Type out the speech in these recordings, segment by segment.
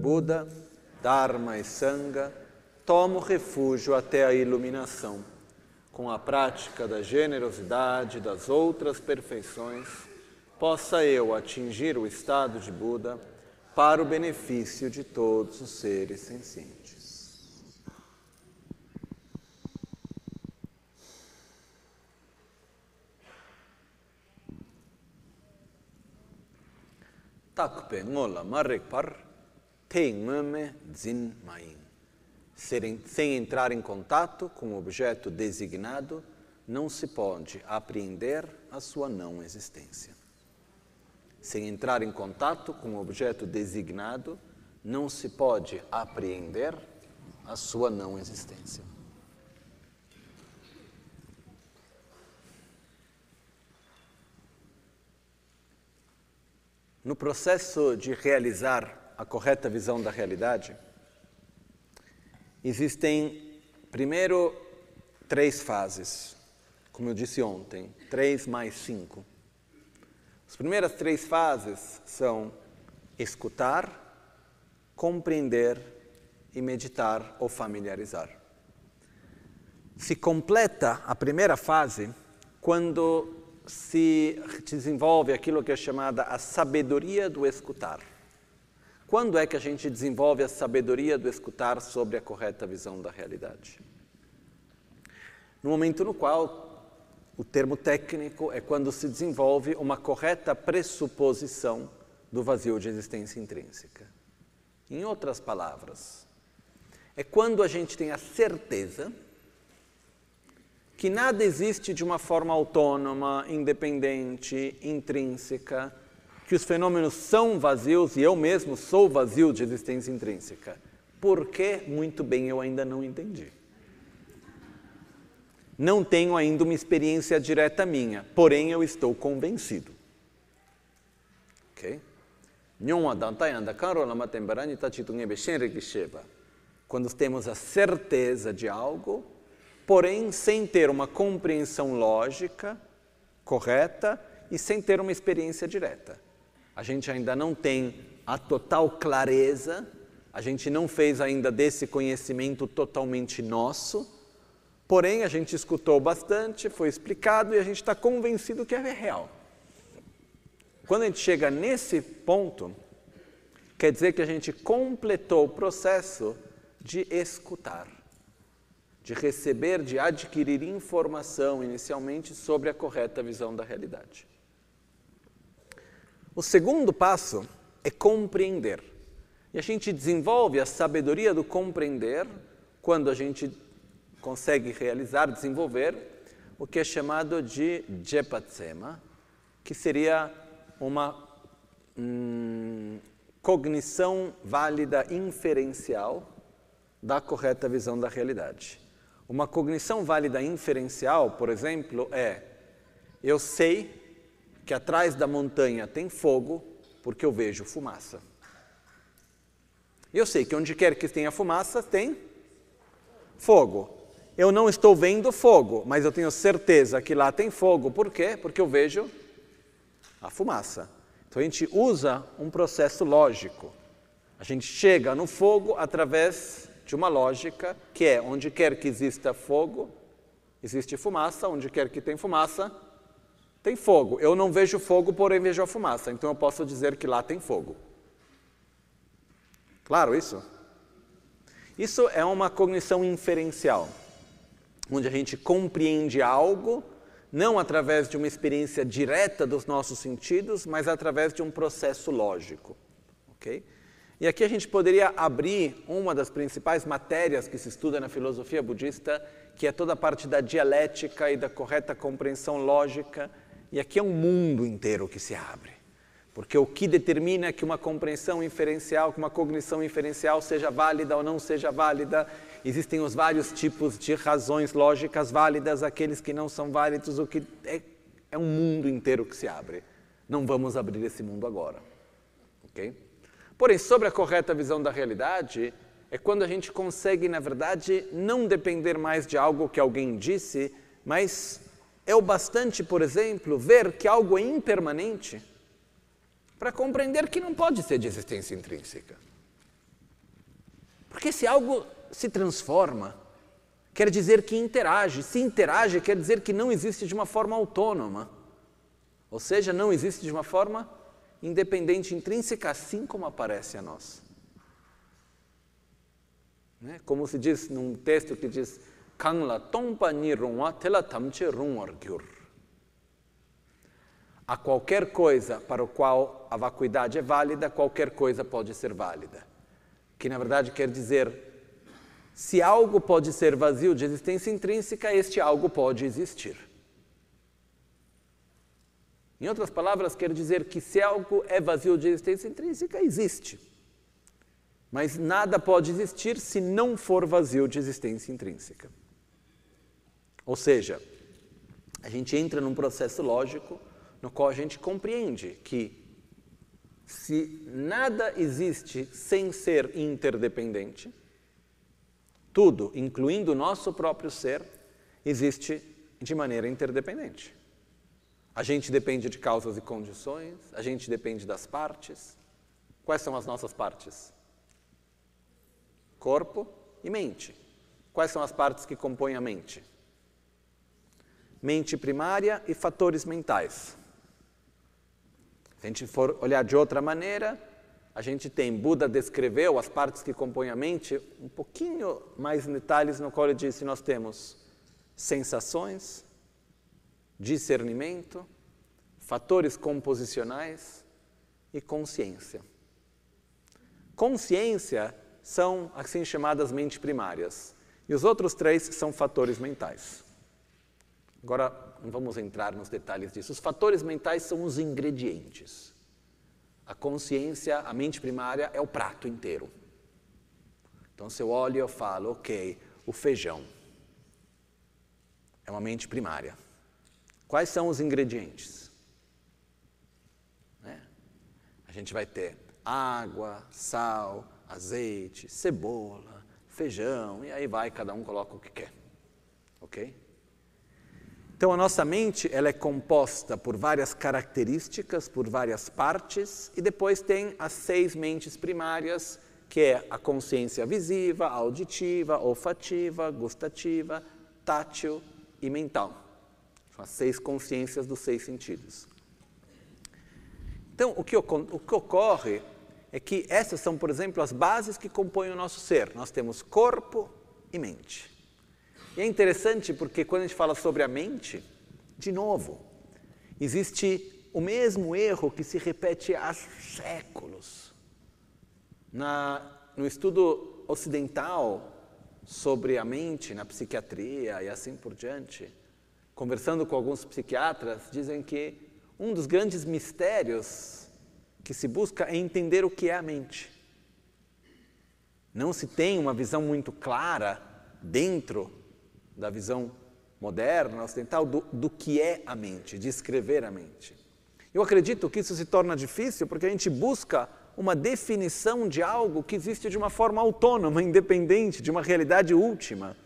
Buda, Dharma e Sangha, tomo refúgio até a iluminação. Com a prática da generosidade e das outras perfeições, possa eu atingir o estado de Buda para o benefício de todos os seres sencientes. Takpe ngola marek par teimame zin main. Sem entrar em contato com o objeto designado, não se pode apreender a sua não existência. Sem entrar em contato com o objeto designado, não se pode apreender a sua não existência. No processo de realizar a correta visão da realidade, existem, primeiro, três fases. Como eu disse ontem, três mais cinco. As primeiras três fases são escutar, compreender e meditar ou familiarizar. Se completa a primeira fase quando se desenvolve aquilo que é chamada a sabedoria do escutar. Quando é que a gente desenvolve a sabedoria do escutar sobre a correta visão da realidade? No momento no qual o termo técnico é quando se desenvolve uma correta pressuposição do vazio de existência intrínseca. Em outras palavras, é quando a gente tem a certeza que nada existe de uma forma autônoma, independente, intrínseca, que os fenômenos são vazios e eu mesmo sou vazio de existência intrínseca. Por que? Muito bem, eu ainda não entendi não tenho ainda uma experiência direta minha, porém eu estou convencido. Ok? Quando temos a certeza de algo, porém sem ter uma compreensão lógica correta e sem ter uma experiência direta. A gente ainda não tem a total clareza, a gente não fez ainda desse conhecimento totalmente nosso Porém, a gente escutou bastante, foi explicado e a gente está convencido que é real. Quando a gente chega nesse ponto, quer dizer que a gente completou o processo de escutar, de receber, de adquirir informação inicialmente sobre a correta visão da realidade. O segundo passo é compreender. E a gente desenvolve a sabedoria do compreender quando a gente consegue realizar, desenvolver o que é chamado de Jepatsema, que seria uma hum, cognição válida inferencial da correta visão da realidade. Uma cognição válida inferencial, por exemplo, é: eu sei que atrás da montanha tem fogo porque eu vejo fumaça. Eu sei que onde quer que tenha fumaça tem fogo eu não estou vendo fogo, mas eu tenho certeza que lá tem fogo. Por quê? Porque eu vejo a fumaça. Então a gente usa um processo lógico. A gente chega no fogo através de uma lógica que é onde quer que exista fogo, existe fumaça, onde quer que tem fumaça, tem fogo. Eu não vejo fogo, porém vejo a fumaça. Então eu posso dizer que lá tem fogo. Claro isso? Isso é uma cognição inferencial onde a gente compreende algo, não através de uma experiência direta dos nossos sentidos, mas através de um processo lógico. ok? E aqui a gente poderia abrir uma das principais matérias que se estuda na filosofia budista, que é toda a parte da dialética e da correta compreensão lógica, e aqui é um mundo inteiro que se abre. Porque o que determina que uma compreensão inferencial, que uma cognição inferencial seja válida ou não seja válida, existem os vários tipos de razões lógicas válidas, aqueles que não são válidos, o que é, é um mundo inteiro que se abre. Não vamos abrir esse mundo agora. ok? Porém, sobre a correta visão da realidade, é quando a gente consegue, na verdade, não depender mais de algo que alguém disse, mas é o bastante, por exemplo, ver que algo é impermanente para compreender que não pode ser de existência intrínseca. Porque se algo se transforma, quer dizer que interage. Se interage, quer dizer que não existe de uma forma autônoma. Ou seja, não existe de uma forma independente, intrínseca, assim como aparece a nós. Né? Como se diz num texto que diz Kangla tongpa ni rungwa tela tamche. A qualquer coisa para o qual a vacuidade é válida, qualquer coisa pode ser válida. Que na verdade quer dizer, se algo pode ser vazio de existência intrínseca, este algo pode existir. Em outras palavras, quer dizer que se algo é vazio de existência intrínseca, existe. Mas nada pode existir se não for vazio de existência intrínseca. Ou seja, a gente entra num processo lógico no qual a gente compreende que se nada existe sem ser interdependente, tudo, incluindo o nosso próprio ser, existe de maneira interdependente. A gente depende de causas e condições, a gente depende das partes. Quais são as nossas partes? Corpo e mente. Quais são as partes que compõem a mente? Mente primária e fatores mentais. Se a gente for olhar de outra maneira, a gente tem, Buda descreveu as partes que compõem a mente um pouquinho mais em detalhes, no qual ele disse: nós temos sensações, discernimento, fatores composicionais e consciência. Consciência são assim chamadas mentes primárias, e os outros três são fatores mentais. Agora, não vamos entrar nos detalhes disso. Os fatores mentais são os ingredientes. A consciência, a mente primária, é o prato inteiro. Então, se eu olho e eu falo, ok, o feijão é uma mente primária. Quais são os ingredientes? Né? A gente vai ter água, sal, azeite, cebola, feijão, e aí vai, cada um coloca o que quer. Ok? Então a nossa mente ela é composta por várias características, por várias partes, e depois tem as seis mentes primárias, que é a consciência visiva, auditiva, olfativa, gustativa, tátil e mental as seis consciências dos seis sentidos. Então, o que, o que ocorre é que essas são, por exemplo, as bases que compõem o nosso ser. Nós temos corpo e mente. E é interessante porque quando a gente fala sobre a mente, de novo, existe o mesmo erro que se repete há séculos. Na, no estudo ocidental sobre a mente, na psiquiatria e assim por diante, conversando com alguns psiquiatras, dizem que um dos grandes mistérios que se busca é entender o que é a mente. Não se tem uma visão muito clara dentro da visão moderna, ocidental, do, do que é a mente, de escrever a mente. Eu acredito que isso se torna difícil porque a gente busca uma definição de algo que existe de uma forma autônoma, independente, de uma realidade última.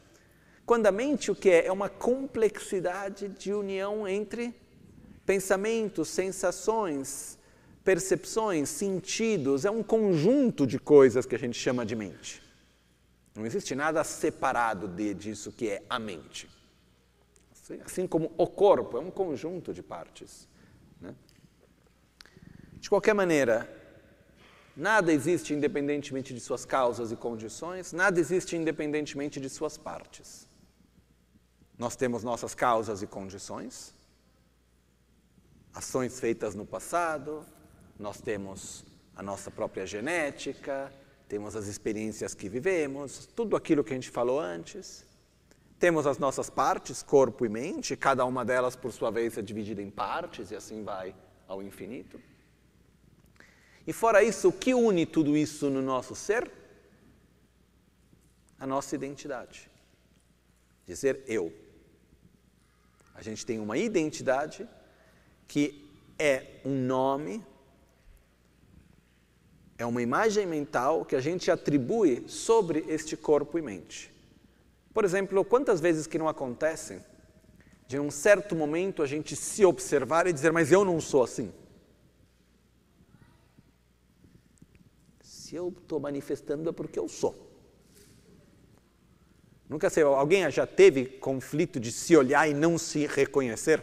Quando a mente o que é? É uma complexidade de união entre pensamentos, sensações, percepções, sentidos, é um conjunto de coisas que a gente chama de mente. Não existe nada separado de, disso que é a mente. Assim, assim como o corpo é um conjunto de partes. Né? De qualquer maneira, nada existe independentemente de suas causas e condições, nada existe independentemente de suas partes. Nós temos nossas causas e condições, ações feitas no passado, nós temos a nossa própria genética, temos as experiências que vivemos, tudo aquilo que a gente falou antes. Temos as nossas partes, corpo e mente, cada uma delas, por sua vez, é dividida em partes e assim vai ao infinito. E fora isso, o que une tudo isso no nosso ser? A nossa identidade. Dizer eu. A gente tem uma identidade que é um nome, é uma imagem mental que a gente atribui sobre este corpo e mente. Por exemplo, quantas vezes que não acontece de um certo momento a gente se observar e dizer, mas eu não sou assim. Se eu estou manifestando é porque eu sou. Nunca sei, alguém já teve conflito de se olhar e não se reconhecer?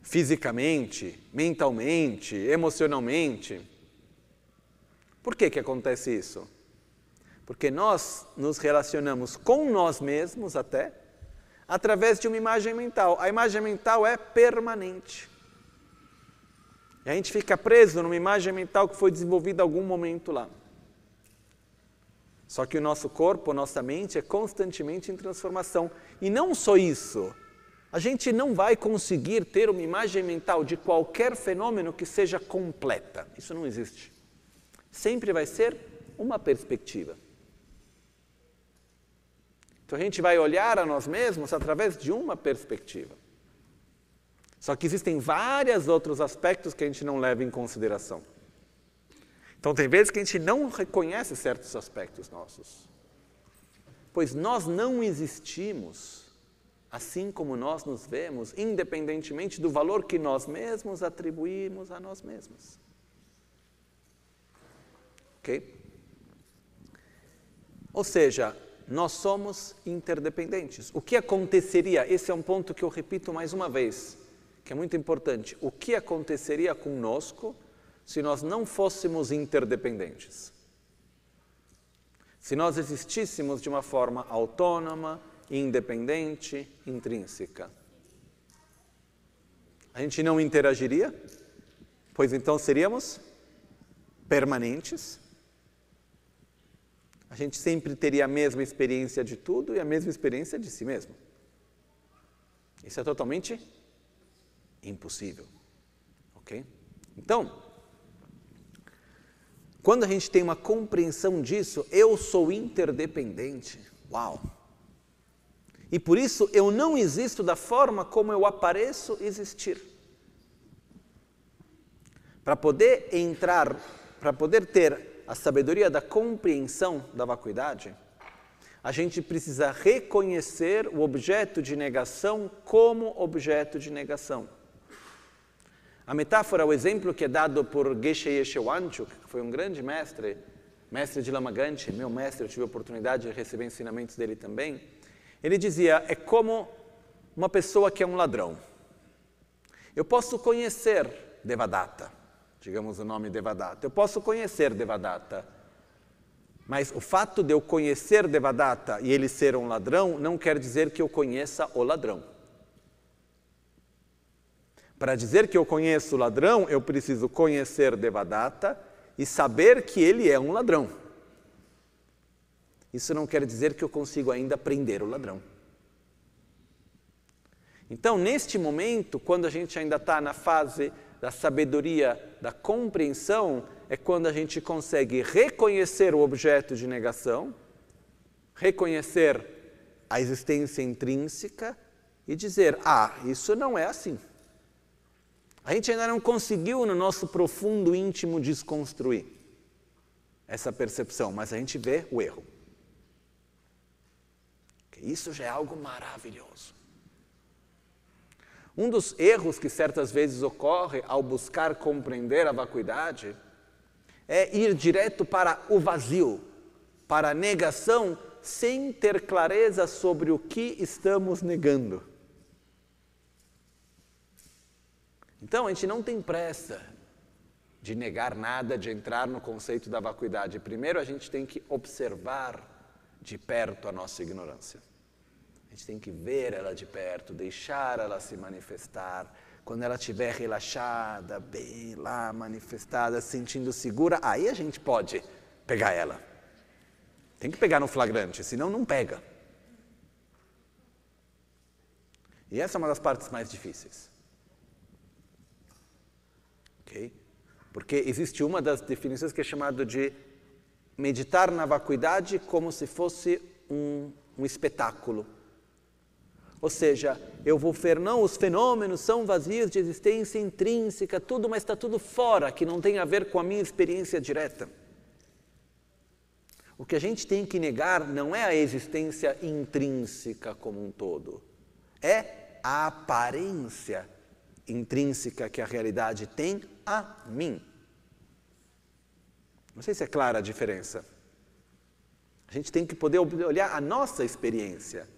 Fisicamente, mentalmente, emocionalmente. Por que, que acontece isso? Porque nós nos relacionamos com nós mesmos até através de uma imagem mental. A imagem mental é permanente. E a gente fica preso numa imagem mental que foi desenvolvida algum momento lá. Só que o nosso corpo, nossa mente é constantemente em transformação. E não só isso, a gente não vai conseguir ter uma imagem mental de qualquer fenômeno que seja completa. Isso não existe. Sempre vai ser uma perspectiva. Então a gente vai olhar a nós mesmos através de uma perspectiva. Só que existem vários outros aspectos que a gente não leva em consideração. Então, tem vezes que a gente não reconhece certos aspectos nossos. Pois nós não existimos assim como nós nos vemos, independentemente do valor que nós mesmos atribuímos a nós mesmos. Ok? Ou seja, nós somos interdependentes. O que aconteceria? Esse é um ponto que eu repito mais uma vez, que é muito importante. O que aconteceria conosco se nós não fôssemos interdependentes. Se nós existíssemos de uma forma autônoma, independente, intrínseca. A gente não interagiria, pois então seríamos permanentes. A gente sempre teria a mesma experiência de tudo e a mesma experiência de si mesmo. Isso é totalmente impossível. Ok? Então, quando a gente tem uma compreensão disso, eu sou interdependente. Uau! E por isso eu não existo da forma como eu apareço existir. Para poder entrar, para poder ter a sabedoria da compreensão da vacuidade, a gente precisa reconhecer o objeto de negação como objeto de negação. A metáfora, o exemplo que é dado por Geshe Yeshwanchuk, que foi um grande mestre, mestre de Lama Ganche, meu mestre, eu tive a oportunidade de receber ensinamentos dele também. Ele dizia: é como uma pessoa que é um ladrão. Eu posso conhecer Devadatta, digamos o nome Devadatta. Eu posso conhecer Devadatta. Mas o fato de eu conhecer Devadatta e ele ser um ladrão não quer dizer que eu conheça o ladrão. Para dizer que eu conheço o ladrão, eu preciso conhecer Devadatta e saber que ele é um ladrão. Isso não quer dizer que eu consigo ainda prender o ladrão. Então, neste momento, quando a gente ainda está na fase da sabedoria, da compreensão, é quando a gente consegue reconhecer o objeto de negação, reconhecer a existência intrínseca e dizer: ah, isso não é assim. A gente ainda não conseguiu, no nosso profundo íntimo, desconstruir essa percepção, mas a gente vê o erro. Isso já é algo maravilhoso. Um dos erros que certas vezes ocorre ao buscar compreender a vacuidade é ir direto para o vazio, para a negação, sem ter clareza sobre o que estamos negando. Então, a gente não tem pressa de negar nada, de entrar no conceito da vacuidade. Primeiro, a gente tem que observar de perto a nossa ignorância. A gente tem que ver ela de perto, deixar ela se manifestar. Quando ela estiver relaxada, bem lá, manifestada, sentindo segura, aí a gente pode pegar ela. Tem que pegar no flagrante, senão não pega. E essa é uma das partes mais difíceis. Okay? Porque existe uma das definições que é chamada de meditar na vacuidade como se fosse um, um espetáculo. Ou seja, eu vou ver, não, os fenômenos são vazios de existência intrínseca, tudo, mas está tudo fora, que não tem a ver com a minha experiência direta. O que a gente tem que negar não é a existência intrínseca como um todo, é a aparência intrínseca que a realidade tem a mim. Não sei se é clara a diferença. A gente tem que poder olhar a nossa experiência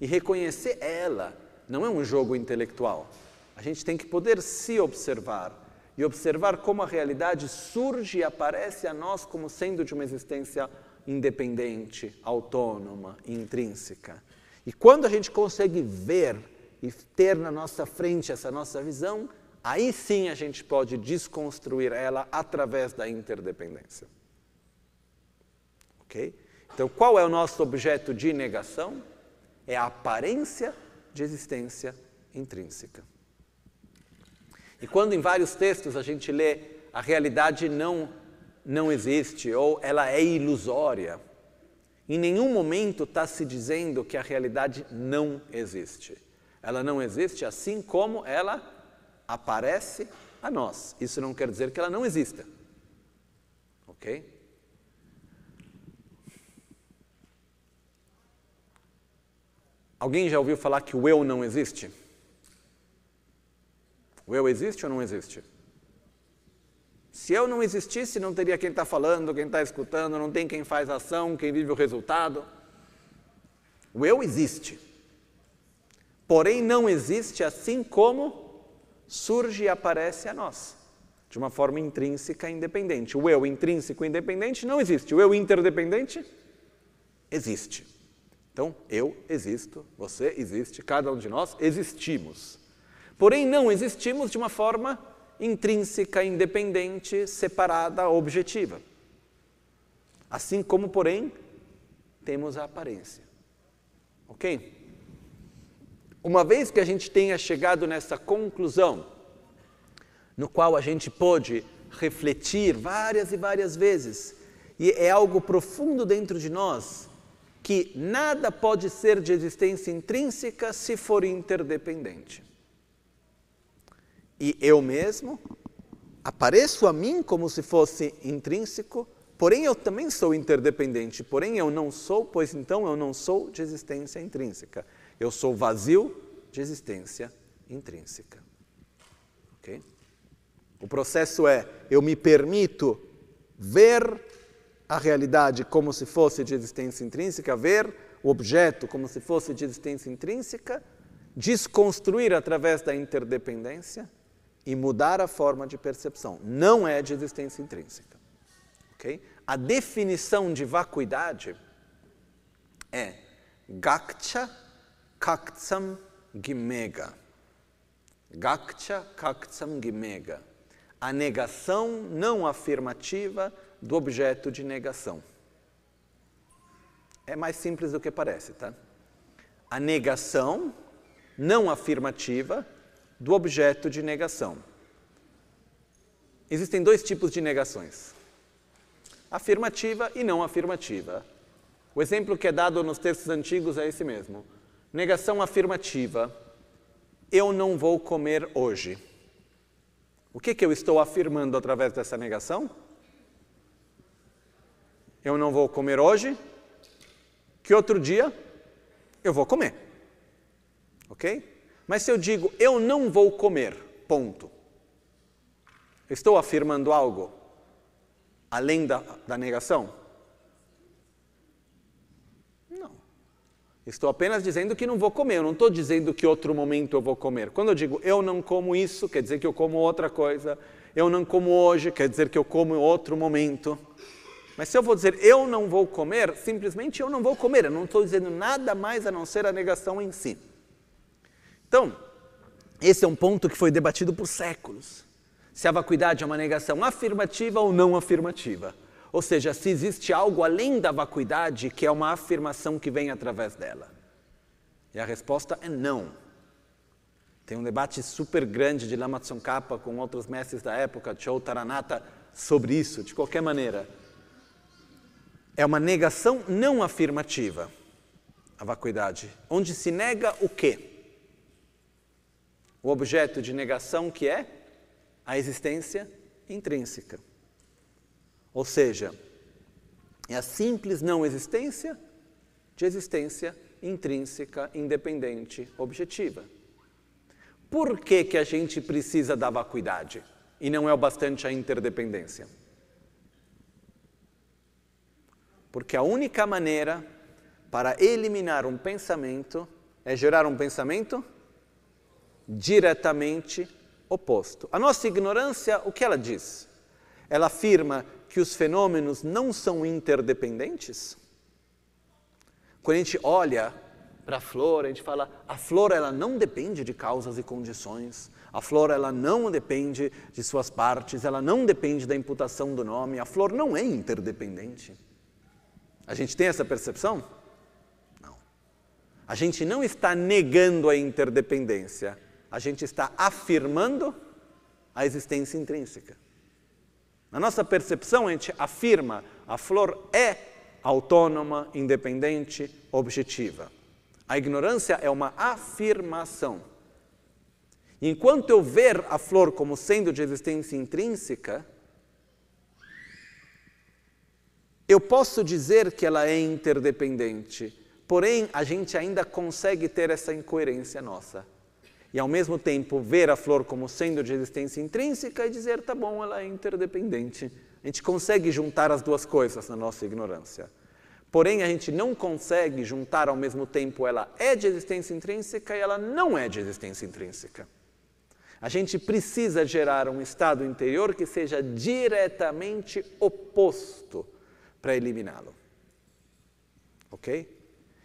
e reconhecer ela. Não é um jogo intelectual. A gente tem que poder se observar e observar como a realidade surge e aparece a nós como sendo de uma existência independente, autônoma, intrínseca. E quando a gente consegue ver e ter na nossa frente essa nossa visão, aí sim a gente pode desconstruir ela através da interdependência. Ok? Então, qual é o nosso objeto de negação? É a aparência de existência intrínseca. E quando em vários textos a gente lê a realidade não não existe ou ela é ilusória, em nenhum momento está se dizendo que a realidade não existe. Ela não existe assim como ela aparece a nós. Isso não quer dizer que ela não exista. Ok? Alguém já ouviu falar que o eu não existe? O eu existe ou não existe? Se eu não existisse, não teria quem está falando, quem está escutando, não tem quem faz ação, quem vive o resultado. O eu existe. Porém, não existe assim como surge e aparece a nós, de uma forma intrínseca e independente. O eu intrínseco independente não existe. O eu interdependente existe. Então, eu existo, você existe, cada um de nós existimos. Porém, não existimos de uma forma intrínseca, independente, separada, objetiva. Assim como, porém, temos a aparência. Ok? Uma vez que a gente tenha chegado nessa conclusão, no qual a gente pode refletir várias e várias vezes, e é algo profundo dentro de nós, que nada pode ser de existência intrínseca se for interdependente. E eu mesmo apareço a mim como se fosse intrínseco, porém eu também sou interdependente, porém eu não sou, pois então eu não sou de existência intrínseca. Eu sou vazio de existência intrínseca. O processo é: eu me permito ver a realidade como se fosse de existência intrínseca, ver o objeto como se fosse de existência intrínseca, desconstruir através da interdependência e mudar a forma de percepção. Não é de existência intrínseca. Okay? A definição de vacuidade é Gakcha Kaktsam Gimega. Gakcha Kaktsam Gimega. A negação não afirmativa do objeto de negação. É mais simples do que parece, tá? A negação não afirmativa do objeto de negação. Existem dois tipos de negações: afirmativa e não afirmativa. O exemplo que é dado nos textos antigos é esse mesmo. Negação afirmativa: eu não vou comer hoje. O que, que eu estou afirmando através dessa negação? Eu não vou comer hoje, que outro dia eu vou comer. Ok? Mas se eu digo eu não vou comer, ponto. Estou afirmando algo além da, da negação? Não. Estou apenas dizendo que não vou comer, eu não estou dizendo que outro momento eu vou comer. Quando eu digo eu não como isso, quer dizer que eu como outra coisa. Eu não como hoje, quer dizer que eu como outro momento. Mas se eu vou dizer eu não vou comer, simplesmente eu não vou comer. Eu não estou dizendo nada mais a não ser a negação em si. Então, esse é um ponto que foi debatido por séculos. Se a vacuidade é uma negação afirmativa ou não afirmativa. Ou seja, se existe algo além da vacuidade que é uma afirmação que vem através dela. E a resposta é não. Tem um debate super grande de Lama Tsongkhapa com outros mestres da época, Chou Taranata, sobre isso, de qualquer maneira. É uma negação não afirmativa, a vacuidade, onde se nega o quê? o objeto de negação que é a existência intrínseca. Ou seja, é a simples não existência de existência intrínseca, independente, objetiva. Por que, que a gente precisa da vacuidade e não é o bastante a interdependência? Porque a única maneira para eliminar um pensamento é gerar um pensamento diretamente oposto. A nossa ignorância, o que ela diz? Ela afirma que os fenômenos não são interdependentes? Quando a gente olha para a flor, a gente fala, a flor ela não depende de causas e condições. A flor ela não depende de suas partes, ela não depende da imputação do nome. A flor não é interdependente. A gente tem essa percepção? Não. A gente não está negando a interdependência, a gente está afirmando a existência intrínseca. Na nossa percepção, a gente afirma a flor é autônoma, independente, objetiva. A ignorância é uma afirmação. Enquanto eu ver a flor como sendo de existência intrínseca, eu posso dizer que ela é interdependente, porém a gente ainda consegue ter essa incoerência nossa. E ao mesmo tempo ver a flor como sendo de existência intrínseca e dizer, tá bom, ela é interdependente. A gente consegue juntar as duas coisas na nossa ignorância. Porém, a gente não consegue juntar ao mesmo tempo ela é de existência intrínseca e ela não é de existência intrínseca. A gente precisa gerar um estado interior que seja diretamente oposto para eliminá-lo. Ok?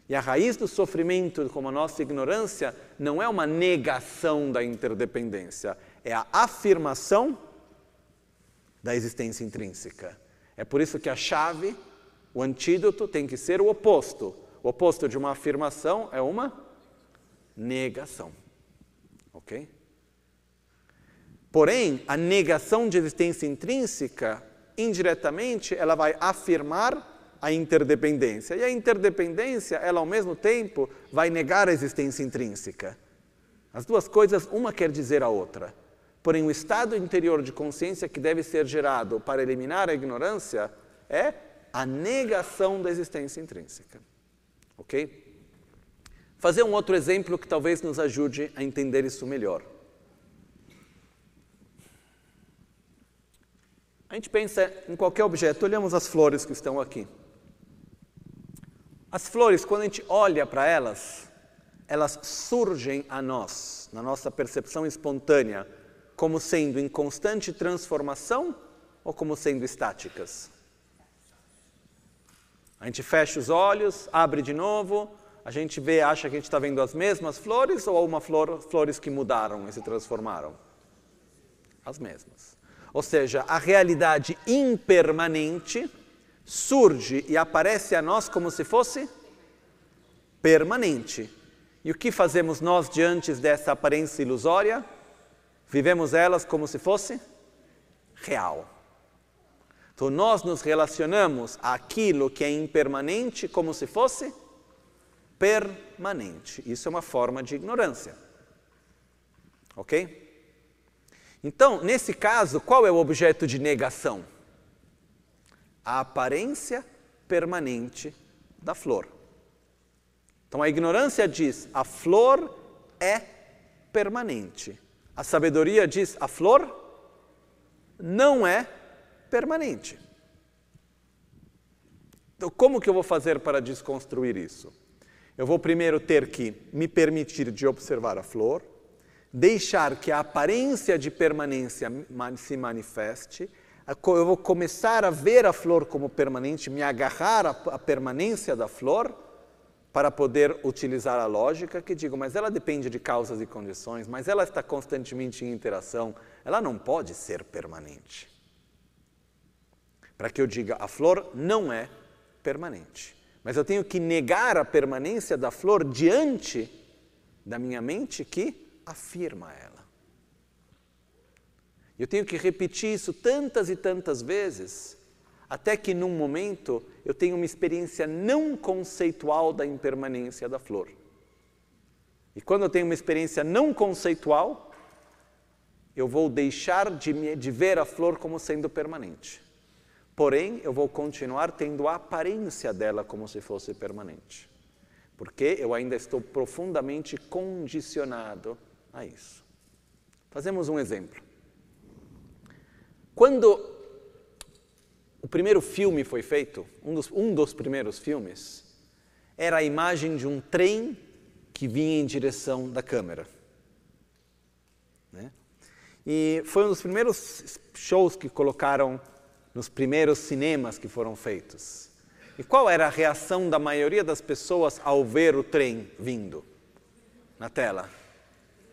E a raiz do sofrimento, como a nossa ignorância, não é uma negação da interdependência, é a afirmação da existência intrínseca. É por isso que a chave, o antídoto, tem que ser o oposto. O oposto de uma afirmação é uma negação. Ok? Porém, a negação de existência intrínseca, indiretamente, ela vai afirmar a interdependência. E a interdependência, ela ao mesmo tempo vai negar a existência intrínseca. As duas coisas, uma quer dizer a outra. Porém, o estado interior de consciência que deve ser gerado para eliminar a ignorância é a negação da existência intrínseca. Ok? Fazer um outro exemplo que talvez nos ajude a entender isso melhor. A gente pensa em qualquer objeto, olhamos as flores que estão aqui. As flores, quando a gente olha para elas, elas surgem a nós, na nossa percepção espontânea, como sendo em constante transformação ou como sendo estáticas? A gente fecha os olhos, abre de novo, a gente vê, acha que a gente está vendo as mesmas flores ou uma flor, flores que mudaram e se transformaram? As mesmas. Ou seja, a realidade impermanente surge e aparece a nós como se fosse permanente. E o que fazemos nós diante dessa aparência ilusória? Vivemos elas como se fosse real. Então nós nos relacionamos àquilo que é impermanente como se fosse permanente. Isso é uma forma de ignorância. Ok? Então, nesse caso, qual é o objeto de negação? A aparência permanente da flor. Então, a ignorância diz: a flor é permanente. A sabedoria diz: a flor não é permanente. Então, como que eu vou fazer para desconstruir isso? Eu vou primeiro ter que me permitir de observar a flor, deixar que a aparência de permanência se manifeste, eu vou começar a ver a flor como permanente, me agarrar à permanência da flor, para poder utilizar a lógica que digo, mas ela depende de causas e condições, mas ela está constantemente em interação, ela não pode ser permanente. Para que eu diga, a flor não é permanente. Mas eu tenho que negar a permanência da flor diante da minha mente que afirma ela. Eu tenho que repetir isso tantas e tantas vezes, até que num momento eu tenha uma experiência não conceitual da impermanência da flor. E quando eu tenho uma experiência não conceitual, eu vou deixar de, me, de ver a flor como sendo permanente. Porém, eu vou continuar tendo a aparência dela como se fosse permanente. Porque eu ainda estou profundamente condicionado a isso. Fazemos um exemplo. Quando primeiro filme foi feito, um dos, um dos primeiros filmes, era a imagem de um trem que vinha em direção da câmera. Né? E foi um dos primeiros shows que colocaram nos primeiros cinemas que foram feitos. E qual era a reação da maioria das pessoas ao ver o trem vindo na tela?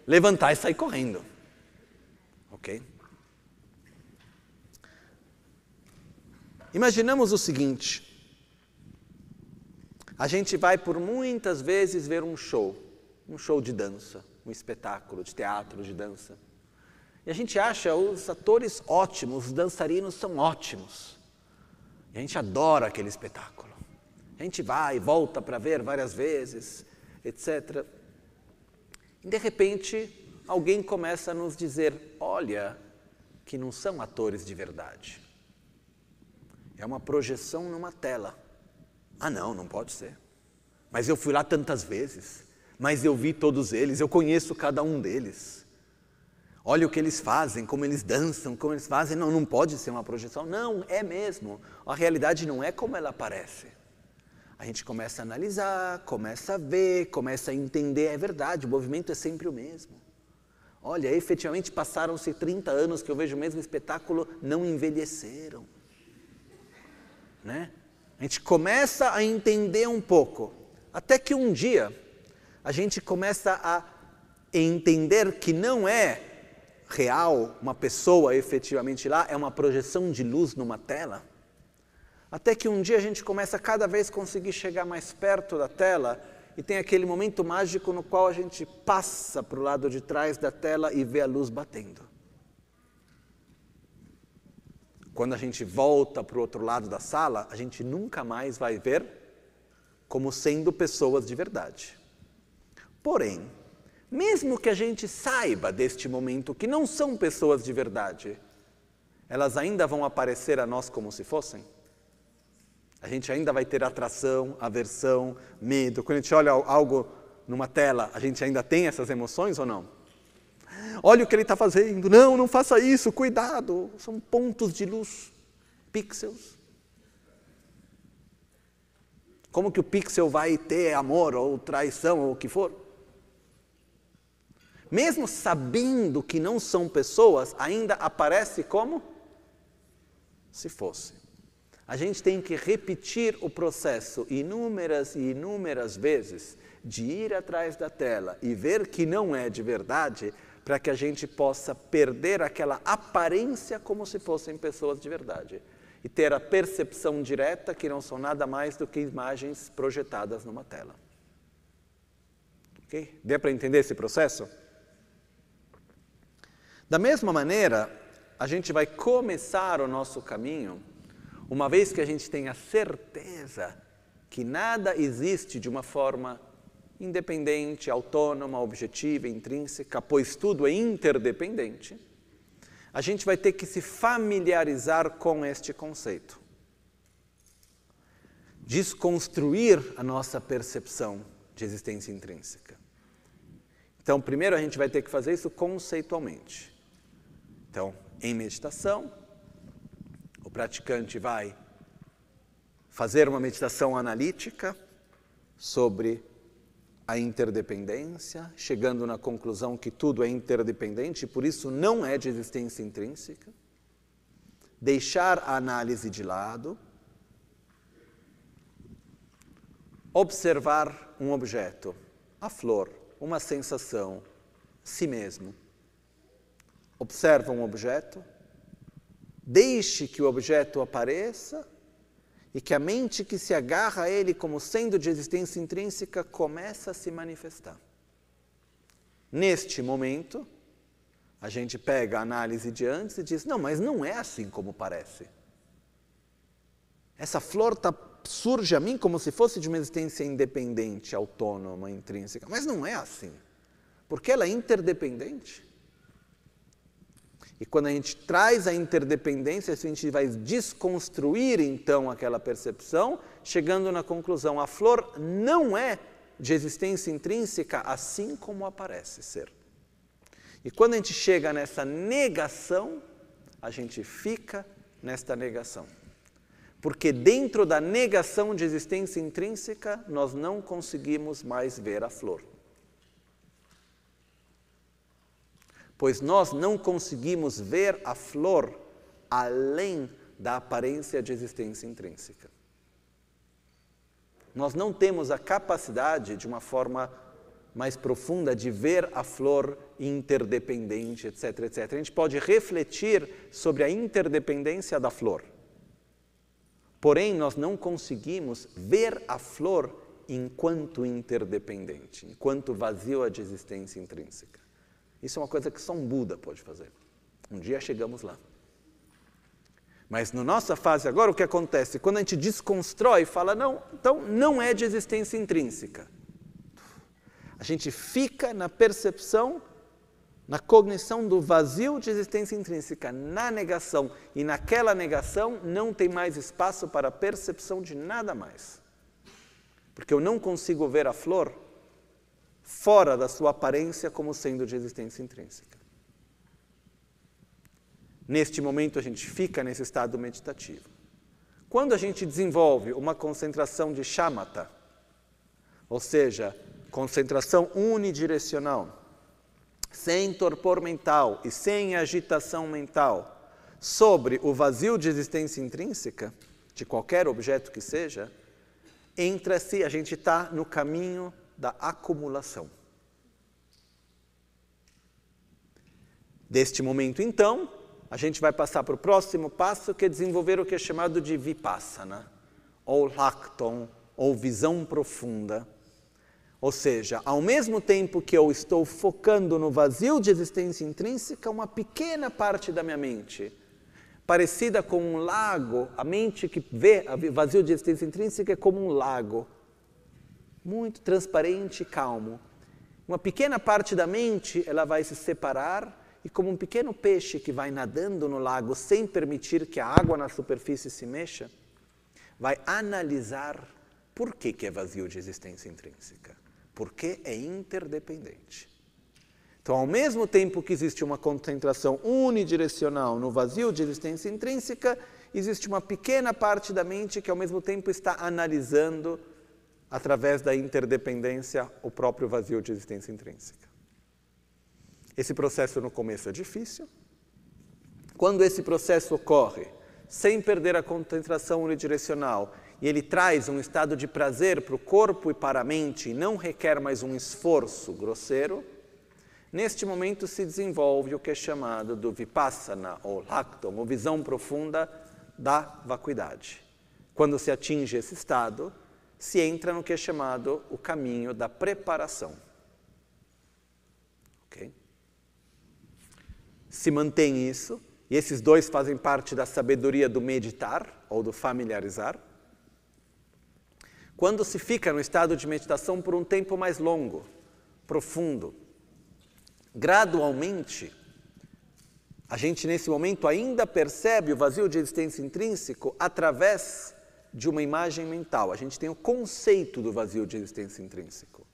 Levantar e sair correndo. Ok? Imaginamos o seguinte: a gente vai por muitas vezes ver um show, um show de dança, um espetáculo de teatro, de dança. E a gente acha os atores ótimos, os dançarinos são ótimos. E a gente adora aquele espetáculo. A gente vai e volta para ver várias vezes, etc. E de repente, alguém começa a nos dizer: olha, que não são atores de verdade. É uma projeção numa tela. Ah, não, não pode ser. Mas eu fui lá tantas vezes, mas eu vi todos eles, eu conheço cada um deles. Olha o que eles fazem, como eles dançam, como eles fazem. Não, não pode ser uma projeção. Não, é mesmo. A realidade não é como ela parece. A gente começa a analisar, começa a ver, começa a entender. É verdade, o movimento é sempre o mesmo. Olha, efetivamente passaram-se 30 anos que eu vejo o mesmo espetáculo, não envelheceram. Né? A gente começa a entender um pouco, até que um dia a gente começa a entender que não é real, uma pessoa efetivamente lá, é uma projeção de luz numa tela. Até que um dia a gente começa a cada vez conseguir chegar mais perto da tela e tem aquele momento mágico no qual a gente passa para o lado de trás da tela e vê a luz batendo. Quando a gente volta para o outro lado da sala, a gente nunca mais vai ver como sendo pessoas de verdade. Porém, mesmo que a gente saiba deste momento que não são pessoas de verdade, elas ainda vão aparecer a nós como se fossem? A gente ainda vai ter atração, aversão, medo. Quando a gente olha algo numa tela, a gente ainda tem essas emoções ou não? Olha o que ele está fazendo. Não, não faça isso, cuidado. São pontos de luz, pixels. Como que o pixel vai ter amor ou traição ou o que for? mesmo sabendo que não são pessoas, ainda aparece como se fosse. A gente tem que repetir o processo inúmeras e inúmeras vezes de ir atrás da tela e ver que não é de verdade, para que a gente possa perder aquela aparência como se fossem pessoas de verdade e ter a percepção direta que não são nada mais do que imagens projetadas numa tela. Ok? Deu para entender esse processo? Da mesma maneira, a gente vai começar o nosso caminho, uma vez que a gente tem a certeza que nada existe de uma forma independente, autônoma, objetiva, intrínseca, pois tudo é interdependente, a gente vai ter que se familiarizar com este conceito. Desconstruir a nossa percepção de existência intrínseca. Então, primeiro a gente vai ter que fazer isso conceitualmente. Então, em meditação, o praticante vai fazer uma meditação analítica sobre a interdependência, chegando na conclusão que tudo é interdependente e por isso não é de existência intrínseca. Deixar a análise de lado. Observar um objeto, a flor, uma sensação, si mesmo observa um objeto, deixe que o objeto apareça e que a mente que se agarra a ele como sendo de existência intrínseca começa a se manifestar. Neste momento, a gente pega a análise de antes e diz: não, mas não é assim como parece. Essa flor tá, surge a mim como se fosse de uma existência independente, autônoma, intrínseca, mas não é assim, porque ela é interdependente. E quando a gente traz a interdependência, a gente vai desconstruir então aquela percepção, chegando na conclusão: a flor não é de existência intrínseca assim como aparece ser. E quando a gente chega nessa negação, a gente fica nesta negação. Porque dentro da negação de existência intrínseca, nós não conseguimos mais ver a flor. Pois nós não conseguimos ver a flor além da aparência de existência intrínseca. Nós não temos a capacidade, de uma forma mais profunda, de ver a flor interdependente, etc, etc. A gente pode refletir sobre a interdependência da flor. Porém, nós não conseguimos ver a flor enquanto interdependente, enquanto vazio de existência intrínseca. Isso é uma coisa que só um Buda pode fazer. Um dia chegamos lá. Mas na nossa fase agora, o que acontece? Quando a gente desconstrói e fala, não, então não é de existência intrínseca. A gente fica na percepção na cognição do vazio de existência intrínseca, na negação, e naquela negação não tem mais espaço para a percepção de nada mais. Porque eu não consigo ver a flor fora da sua aparência como sendo de existência intrínseca. Neste momento a gente fica nesse estado meditativo. Quando a gente desenvolve uma concentração de shamatha, ou seja, concentração unidirecional, sem torpor mental e sem agitação mental sobre o vazio de existência intrínseca, de qualquer objeto que seja, entra-se, a gente está no caminho da acumulação. Deste momento, então, a gente vai passar para o próximo passo, que é desenvolver o que é chamado de vipassana, ou lacton, ou visão profunda ou seja, ao mesmo tempo que eu estou focando no vazio de existência intrínseca, uma pequena parte da minha mente, parecida com um lago, a mente que vê o vazio de existência intrínseca é como um lago, muito transparente e calmo. Uma pequena parte da mente, ela vai se separar e como um pequeno peixe que vai nadando no lago sem permitir que a água na superfície se mexa, vai analisar por que, que é vazio de existência intrínseca porque é interdependente. Então, ao mesmo tempo que existe uma concentração unidirecional no vazio de existência intrínseca, existe uma pequena parte da mente que ao mesmo tempo está analisando através da interdependência o próprio vazio de existência intrínseca. Esse processo no começo é difícil. Quando esse processo ocorre sem perder a concentração unidirecional e ele traz um estado de prazer para o corpo e para a mente e não requer mais um esforço grosseiro, neste momento se desenvolve o que é chamado do vipassana ou lacton, ou visão profunda da vacuidade. Quando se atinge esse estado, se entra no que é chamado o caminho da preparação. Okay? Se mantém isso, e esses dois fazem parte da sabedoria do meditar ou do familiarizar. Quando se fica no estado de meditação por um tempo mais longo, profundo, gradualmente, a gente nesse momento ainda percebe o vazio de existência intrínseco através de uma imagem mental. A gente tem o conceito do vazio de existência intrínseco.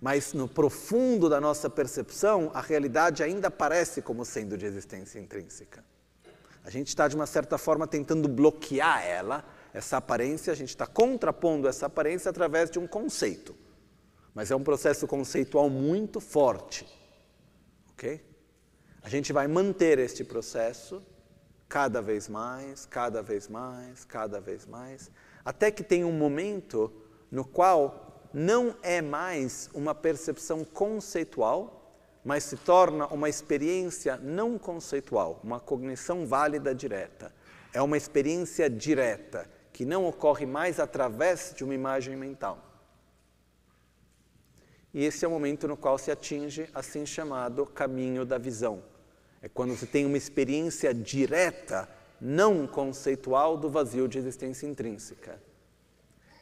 Mas no profundo da nossa percepção, a realidade ainda aparece como sendo de existência intrínseca. A gente está, de uma certa forma, tentando bloquear ela essa aparência, a gente está contrapondo essa aparência através de um conceito. Mas é um processo conceitual muito forte. Ok? A gente vai manter este processo cada vez mais, cada vez mais, cada vez mais, até que tem um momento no qual não é mais uma percepção conceitual, mas se torna uma experiência não conceitual, uma cognição válida direta. É uma experiência direta que não ocorre mais através de uma imagem mental. E esse é o momento no qual se atinge assim chamado caminho da visão. É quando se tem uma experiência direta, não conceitual, do vazio de existência intrínseca.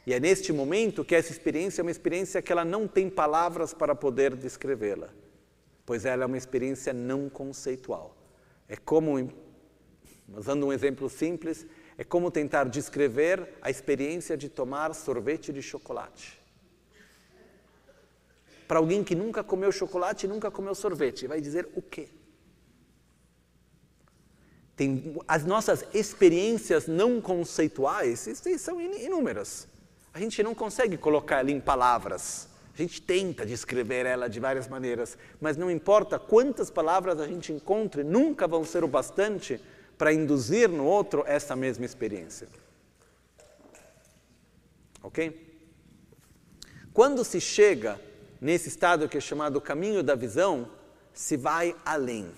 E é neste momento que essa experiência é uma experiência que ela não tem palavras para poder descrevê-la, pois ela é uma experiência não conceitual. É como, usando um exemplo simples, é como tentar descrever a experiência de tomar sorvete de chocolate. Para alguém que nunca comeu chocolate e nunca comeu sorvete, vai dizer o quê? Tem as nossas experiências não conceituais são inúmeras. A gente não consegue colocar ela em palavras. A gente tenta descrever ela de várias maneiras, mas não importa quantas palavras a gente encontre, nunca vão ser o bastante para induzir no outro essa mesma experiência. Ok? Quando se chega nesse estado que é chamado caminho da visão, se vai além.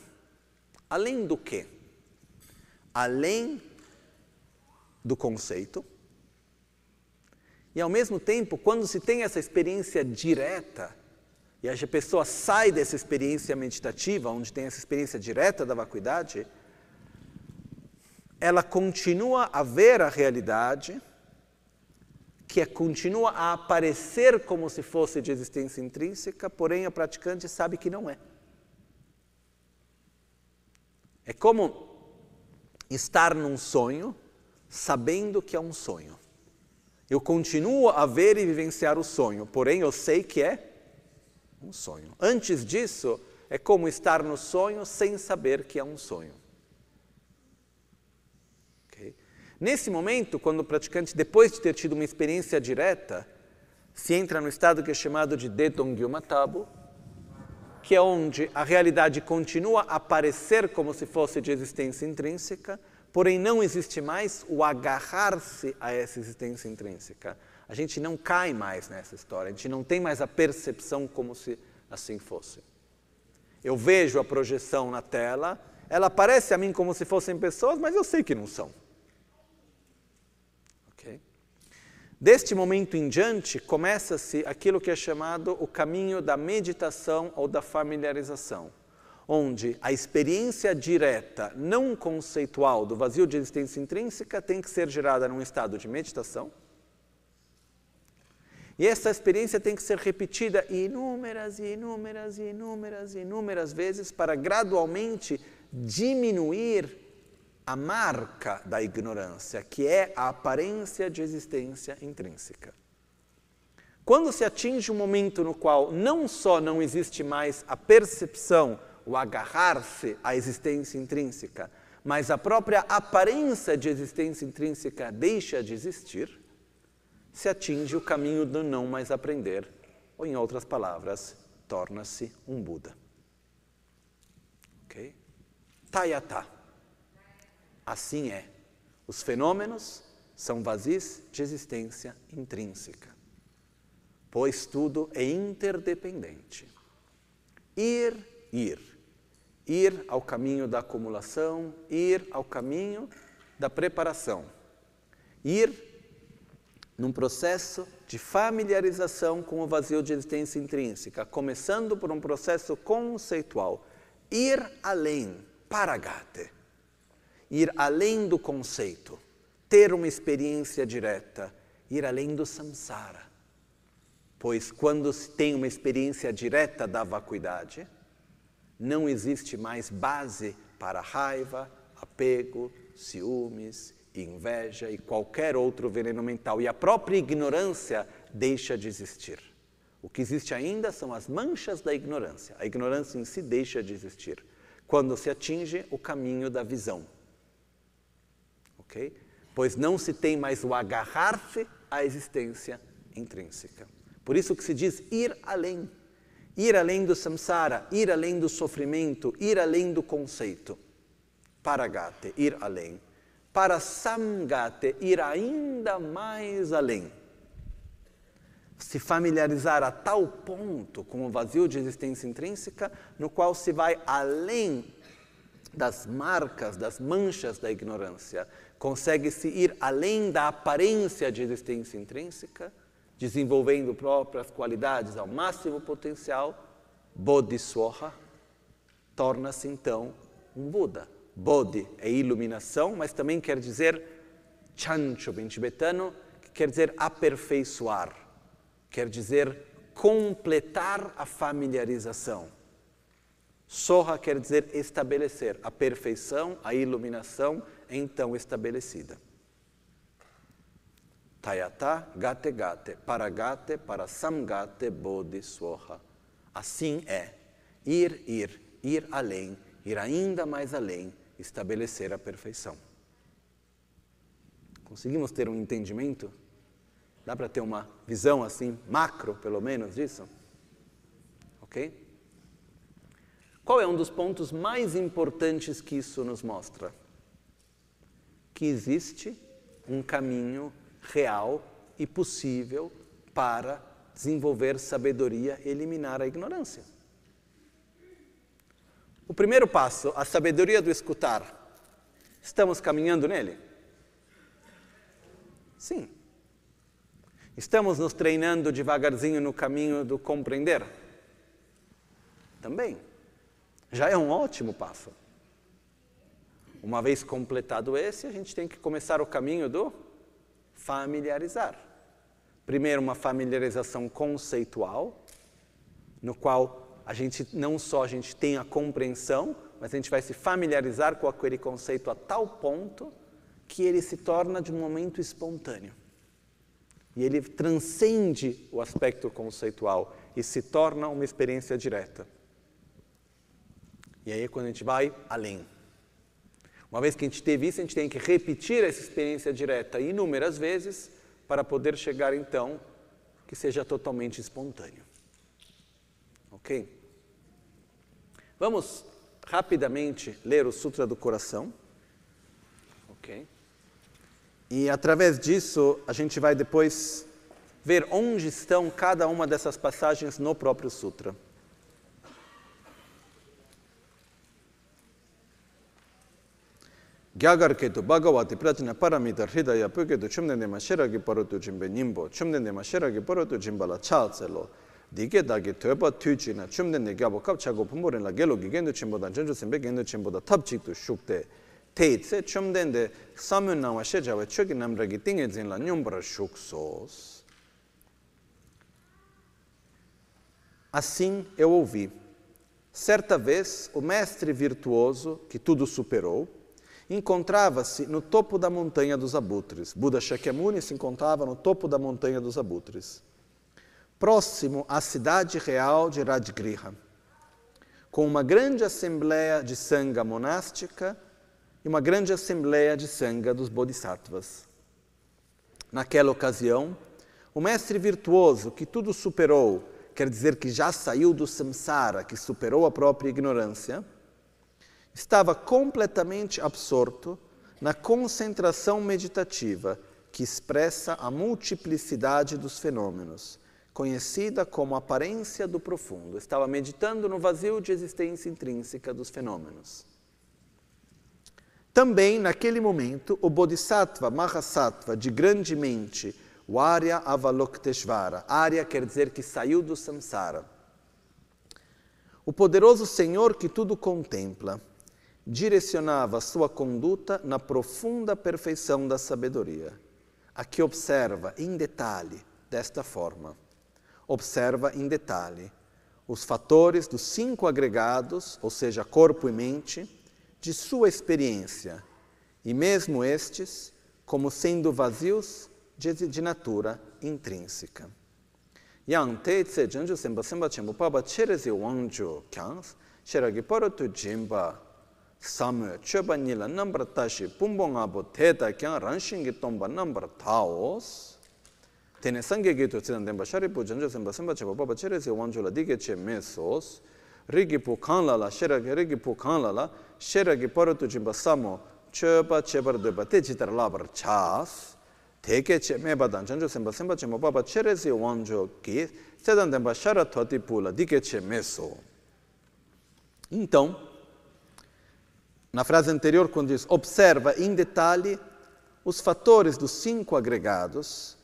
Além do quê? Além do conceito. E ao mesmo tempo, quando se tem essa experiência direta, e a pessoa sai dessa experiência meditativa, onde tem essa experiência direta da vacuidade, ela continua a ver a realidade, que é, continua a aparecer como se fosse de existência intrínseca, porém a praticante sabe que não é. É como estar num sonho, sabendo que é um sonho. Eu continuo a ver e vivenciar o sonho, porém eu sei que é um sonho. Antes disso, é como estar no sonho sem saber que é um sonho. Okay? Nesse momento, quando o praticante, depois de ter tido uma experiência direta, se entra no estado que é chamado de Dedongyuma Tabu, que é onde a realidade continua a aparecer como se fosse de existência intrínseca, porém não existe mais o agarrar-se a essa existência intrínseca. A gente não cai mais nessa história, a gente não tem mais a percepção como se assim fosse. Eu vejo a projeção na tela, ela aparece a mim como se fossem pessoas, mas eu sei que não são. Deste momento em diante, começa-se aquilo que é chamado o caminho da meditação ou da familiarização, onde a experiência direta, não conceitual do vazio de existência intrínseca tem que ser gerada num estado de meditação. E essa experiência tem que ser repetida inúmeras e inúmeras e inúmeras e inúmeras vezes para gradualmente diminuir a marca da ignorância, que é a aparência de existência intrínseca. Quando se atinge um momento no qual não só não existe mais a percepção, o agarrar-se à existência intrínseca, mas a própria aparência de existência intrínseca deixa de existir, se atinge o caminho do não mais aprender, ou em outras palavras, torna-se um Buda. Ok? Tayata. Assim é. Os fenômenos são vazios de existência intrínseca, pois tudo é interdependente. Ir, ir. Ir ao caminho da acumulação, ir ao caminho da preparação. Ir num processo de familiarização com o vazio de existência intrínseca, começando por um processo conceitual. Ir além, paragate ir além do conceito, ter uma experiência direta, ir além do samsara. Pois quando se tem uma experiência direta da vacuidade, não existe mais base para raiva, apego, ciúmes, inveja e qualquer outro veneno mental. E a própria ignorância deixa de existir. O que existe ainda são as manchas da ignorância. A ignorância em si deixa de existir quando se atinge o caminho da visão Pois não se tem mais o agarrar-se à existência intrínseca. Por isso que se diz ir além. Ir além do samsara, ir além do sofrimento, ir além do conceito. Paragate, ir além. Para samgate, ir ainda mais além. Se familiarizar a tal ponto com o vazio de existência intrínseca, no qual se vai além das marcas, das manchas da ignorância, consegue-se ir além da aparência de existência intrínseca, desenvolvendo próprias qualidades ao máximo potencial, Bodhisattva torna-se então um Buda. Bodhi é iluminação, mas também quer dizer chancho em tibetano, que quer dizer aperfeiçoar, quer dizer completar a familiarização. Soha quer dizer estabelecer a perfeição, a iluminação então estabelecida. Tayata gate gate, paragate para samgate bodhi swaha. Assim é, ir, ir, ir além, ir ainda mais além, estabelecer a perfeição. Conseguimos ter um entendimento? Dá para ter uma visão assim, macro, pelo menos, disso? Ok? Qual é um dos pontos mais importantes que isso nos mostra? Que existe um caminho real e possível para desenvolver sabedoria e eliminar a ignorância. O primeiro passo, a sabedoria do escutar. Estamos caminhando nele? Sim. Estamos nos treinando devagarzinho no caminho do compreender? Também. Já é um ótimo passo. Uma vez completado esse, a gente tem que começar o caminho do familiarizar. Primeiro, uma familiarização conceitual, no qual a gente não só a gente tem a compreensão, mas a gente vai se familiarizar com aquele conceito a tal ponto que ele se torna de um momento espontâneo. E ele transcende o aspecto conceitual e se torna uma experiência direta. E aí é quando a gente vai além. Uma vez que a gente teve isso, a gente tem que repetir essa experiência direta inúmeras vezes para poder chegar então que seja totalmente espontâneo. Ok? Vamos rapidamente ler o Sutra do Coração. Ok? E através disso a gente vai depois ver onde estão cada uma dessas passagens no próprio Sutra. Gyagarketu bhagavati prajna paramita hridaya puketu chumdendema shiragi parotu jimbe nimbo. Chumdendema shiragi parotu jimbala chalselo dike dagi tueba tuji na chumdende gyabo kapchago pumboren la gelo gigendu chimboda janju sembe gendu chimboda tabchiktu shukte. Teitse chumdende samun nawa shejawa choki namragi tinge zinla nyumbra shuksos Assim eu ouvi. Certa vez, o mestre virtuoso, que tudo superou, encontrava-se no topo da montanha dos abutres. Buda Shakyamuni se encontrava no topo da montanha dos abutres, próximo à cidade real de Rajgriha, com uma grande assembleia de sanga monástica e uma grande assembleia de sanga dos bodhisattvas. Naquela ocasião, o mestre virtuoso que tudo superou, quer dizer que já saiu do samsara, que superou a própria ignorância, estava completamente absorto na concentração meditativa que expressa a multiplicidade dos fenômenos, conhecida como aparência do profundo. Estava meditando no vazio de existência intrínseca dos fenômenos. Também, naquele momento, o Bodhisattva Mahasattva, de grande mente, o Arya Avalokteshvara, Arya quer dizer que saiu do samsara. O poderoso Senhor que tudo contempla, direcionava sua conduta na profunda perfeição da sabedoria. Aqui observa em detalhe, desta forma. Observa em detalhe os fatores dos cinco agregados, ou seja, corpo e mente, de sua experiência, e mesmo estes como sendo vazios de, de natura intrínseca. Yang te tse janju semba semba chembo paba cherezi wangju parotu jimba samu chöpa nila nambar tashi pumbo ngabo teta kyang ranshingi tomba nambar taos. Tene sange geto tsidan tenpa sharipu janjo senpa senpa chepa baba chere se wanchola dike che mesos. Rigi pu kanla la sheragi rigi pu kanla la sheragi parutu chimpa samu chöpa chepar dopa te chitar labar chas. Teke che meba dan janjo senpa senpa chepa baba chere se wancho ki tsidan tenpa shara toti pu la dike che meso. Então Na frase anterior, quando diz observa em detalhe os fatores dos cinco agregados,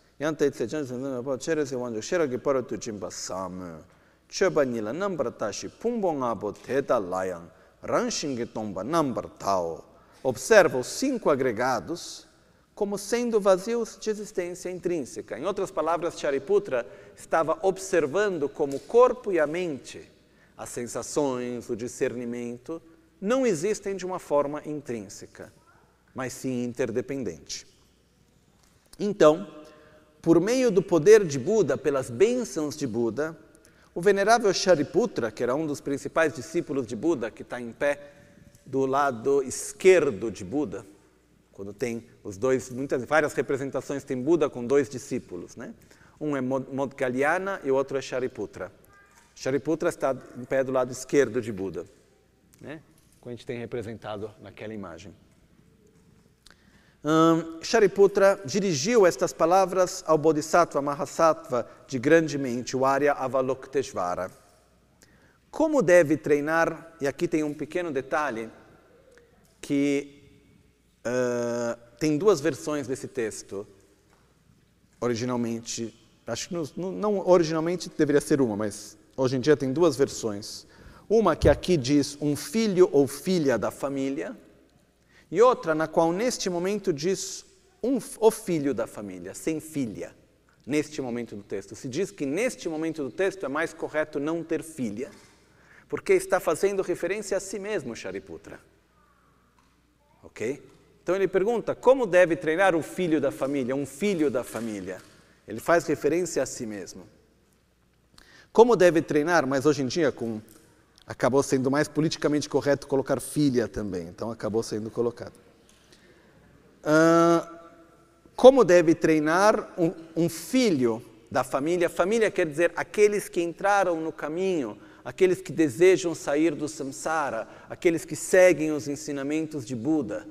observa os cinco agregados como sendo vazios de existência intrínseca. Em outras palavras, Shariputra estava observando como o corpo e a mente, as sensações, o discernimento, não existem de uma forma intrínseca, mas sim interdependente. Então, por meio do poder de Buda, pelas bênçãos de Buda, o venerável Shariputra, que era um dos principais discípulos de Buda, que está em pé do lado esquerdo de Buda, quando tem os dois, muitas várias representações tem Buda com dois discípulos, né? Um é Modgalyana e o outro é Shariputra. Shariputra está em pé do lado esquerdo de Buda, né? Como a gente tem representado naquela imagem. Um, Shariputra dirigiu estas palavras ao Bodhisattva Mahasattva de grande mente, o Arya Avalokiteshvara. Como deve treinar? E aqui tem um pequeno detalhe que uh, tem duas versões desse texto. Originalmente, acho que não, não originalmente deveria ser uma, mas hoje em dia tem duas versões. Uma que aqui diz um filho ou filha da família, e outra na qual neste momento diz um, o filho da família, sem filha. Neste momento do texto. Se diz que neste momento do texto é mais correto não ter filha porque está fazendo referência a si mesmo, Shariputra. Ok? Então ele pergunta: como deve treinar o filho da família, um filho da família? Ele faz referência a si mesmo. Como deve treinar, mas hoje em dia com acabou sendo mais politicamente correto colocar filha também, então acabou sendo colocado. Uh, como deve treinar um, um filho da família? Família quer dizer aqueles que entraram no caminho aqueles que desejam sair do samsara, aqueles que seguem os ensinamentos de Buda,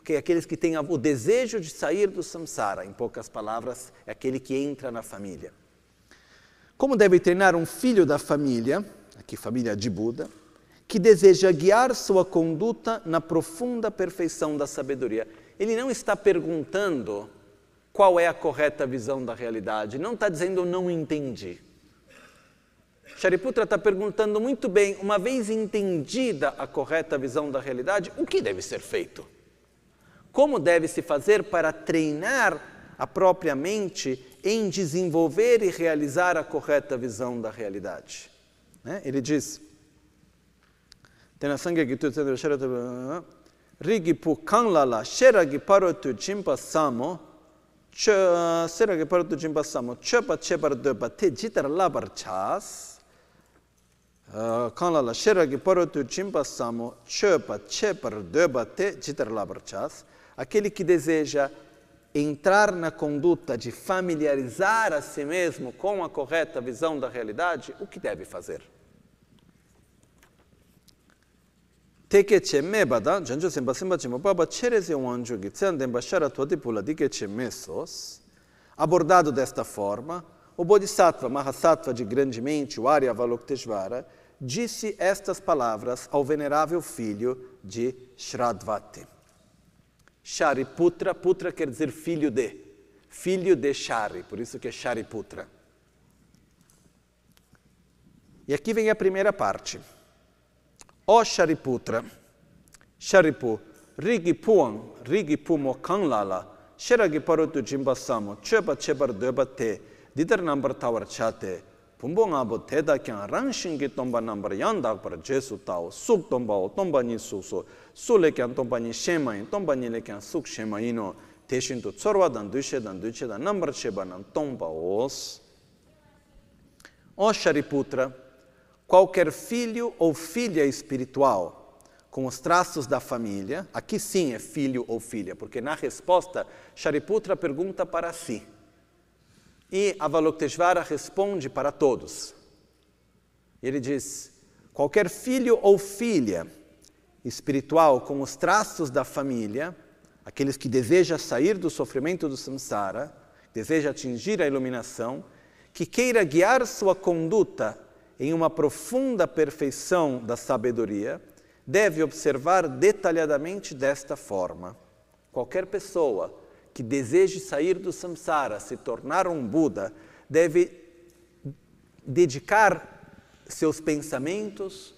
okay? aqueles que têm o desejo de sair do samsara, em poucas palavras, é aquele que entra na família. Como deve treinar um filho da família, aqui família de Buda, que deseja guiar sua conduta na profunda perfeição da sabedoria? Ele não está perguntando qual é a correta visão da realidade, não está dizendo não entendi. Shariputra está perguntando muito bem, uma vez entendida a correta visão da realidade, o que deve ser feito? Como deve se fazer para treinar a própria mente em desenvolver e realizar a correta visão da realidade? Né? Ele diz: Rigi pu kanglala sheragi parotu jimpa samo seragi parotu jimpa samo chepa chepar dopa te jitar labar chas kāna la shiragi parotu chimpasamo chöpa chepar döba te chitarlabarchas, aquele que deseja entrar na conduta de familiarizar a si mesmo com a correta visão da realidade, o que deve fazer? Teke chemme janjo baba cherese wanjo gi tsan demba shara todi pula abordado desta forma, o Bodhisattva, Mahasattva de grande mente, o Arya Avalokiteshvara, disse estas palavras ao venerável filho de Shradvati. Shariputra, Putra quer dizer filho de, filho de Shari, por isso que é Shariputra. E aqui vem a primeira parte. Ó Shariputra, Sharipu, Rigi Puan, Rigi Pumo Kanlala, Sheragi Parutu Jimbasamo, Cheba Chebar Debate, Didar Nambar Tawar Chate, pumbo nga bo teda kyang rang shingi tomba nambar yang dak par jesu tao suk tomba o tomba ni suk so su le kyang tomba ni shema yin tomba ni le kyang suk shema yin o te shin tu tsorwa dan dushe dan duche dan nambar sheba nan tomba os o Shariputra qualquer filho ou filha espiritual com os traços da família, aqui sim é filho ou filha, porque na resposta Shariputra pergunta para si. E Avalokiteshvara responde para todos. Ele diz: qualquer filho ou filha espiritual com os traços da família, aqueles que desejam sair do sofrimento do samsara, deseja atingir a iluminação, que queira guiar sua conduta em uma profunda perfeição da sabedoria, deve observar detalhadamente desta forma. Qualquer pessoa que deseje sair do samsara, se tornar um Buda, deve dedicar seus pensamentos,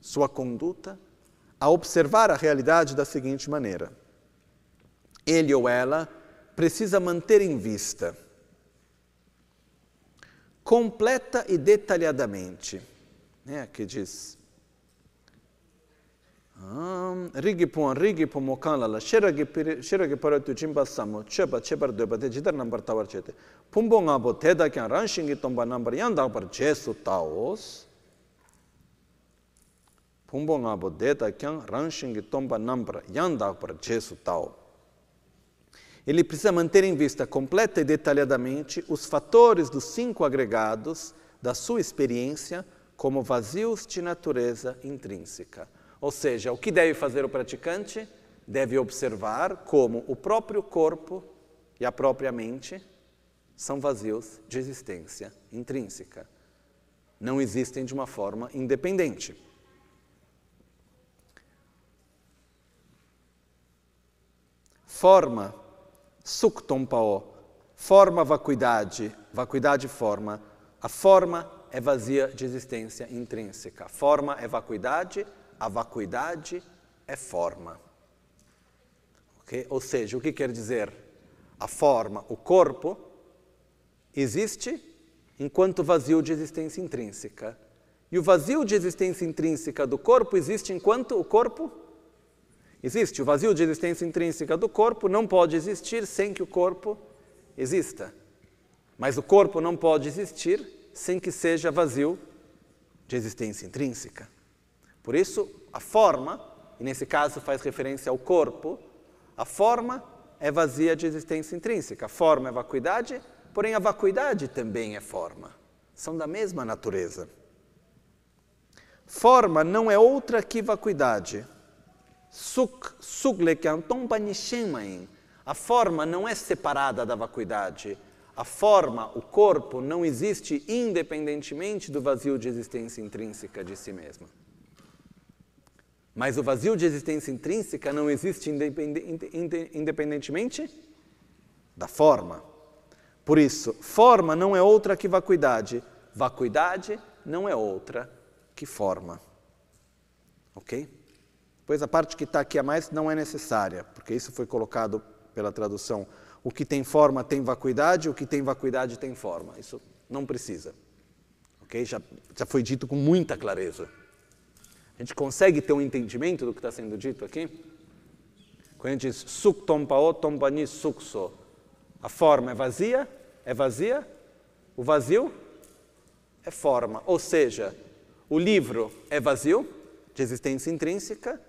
sua conduta, a observar a realidade da seguinte maneira: ele ou ela precisa manter em vista, completa e detalhadamente, né, aqui diz, rigi puan rigi pu mokan lala shiragi shiragi paratu jimba samo cheba chebar deba de jidar nambar tawar chete pumbo nga bo ranshingi tomba nambar yan dagbar jesu taos Pumbo nga bo ranshingi tomba nambra yanda para Jesu tal. Ele precisa manter em vista completa e detalhadamente os fatores dos cinco agregados da sua experiência como vazios de natureza intrínseca. Ou seja, o que deve fazer o praticante? Deve observar como o próprio corpo e a própria mente são vazios de existência intrínseca. Não existem de uma forma independente. Forma, suktompao, forma vacuidade, vacuidade forma. A forma é vazia de existência intrínseca. A forma é vacuidade, a vacuidade é forma. Okay? Ou seja, o que quer dizer? A forma, o corpo, existe enquanto vazio de existência intrínseca. E o vazio de existência intrínseca do corpo existe enquanto o corpo existe. O vazio de existência intrínseca do corpo não pode existir sem que o corpo exista. Mas o corpo não pode existir sem que seja vazio de existência intrínseca. Por isso, a forma, e nesse caso faz referência ao corpo, a forma é vazia de existência intrínseca. A forma é vacuidade, Porém, a vacuidade também é forma. São da mesma natureza. Forma não é outra que vacuidade. Suk, a forma não é separada da vacuidade. A forma, o corpo, não existe independentemente do vazio de existência intrínseca de si mesma. Mas o vazio de existência intrínseca não existe independentemente da forma. Por isso, forma não é outra que vacuidade, vacuidade não é outra que forma. Ok? Pois a parte que está aqui a mais não é necessária, porque isso foi colocado pela tradução. O que tem forma tem vacuidade, o que tem vacuidade tem forma. Isso não precisa. Ok? Já, já foi dito com muita clareza. A gente consegue ter um entendimento do que está sendo dito aqui? Quando a gente diz suk tompao tompani sukso, a forma é vazia, é vazia, o vazio é forma. Ou seja, o livro é vazio, de existência intrínseca,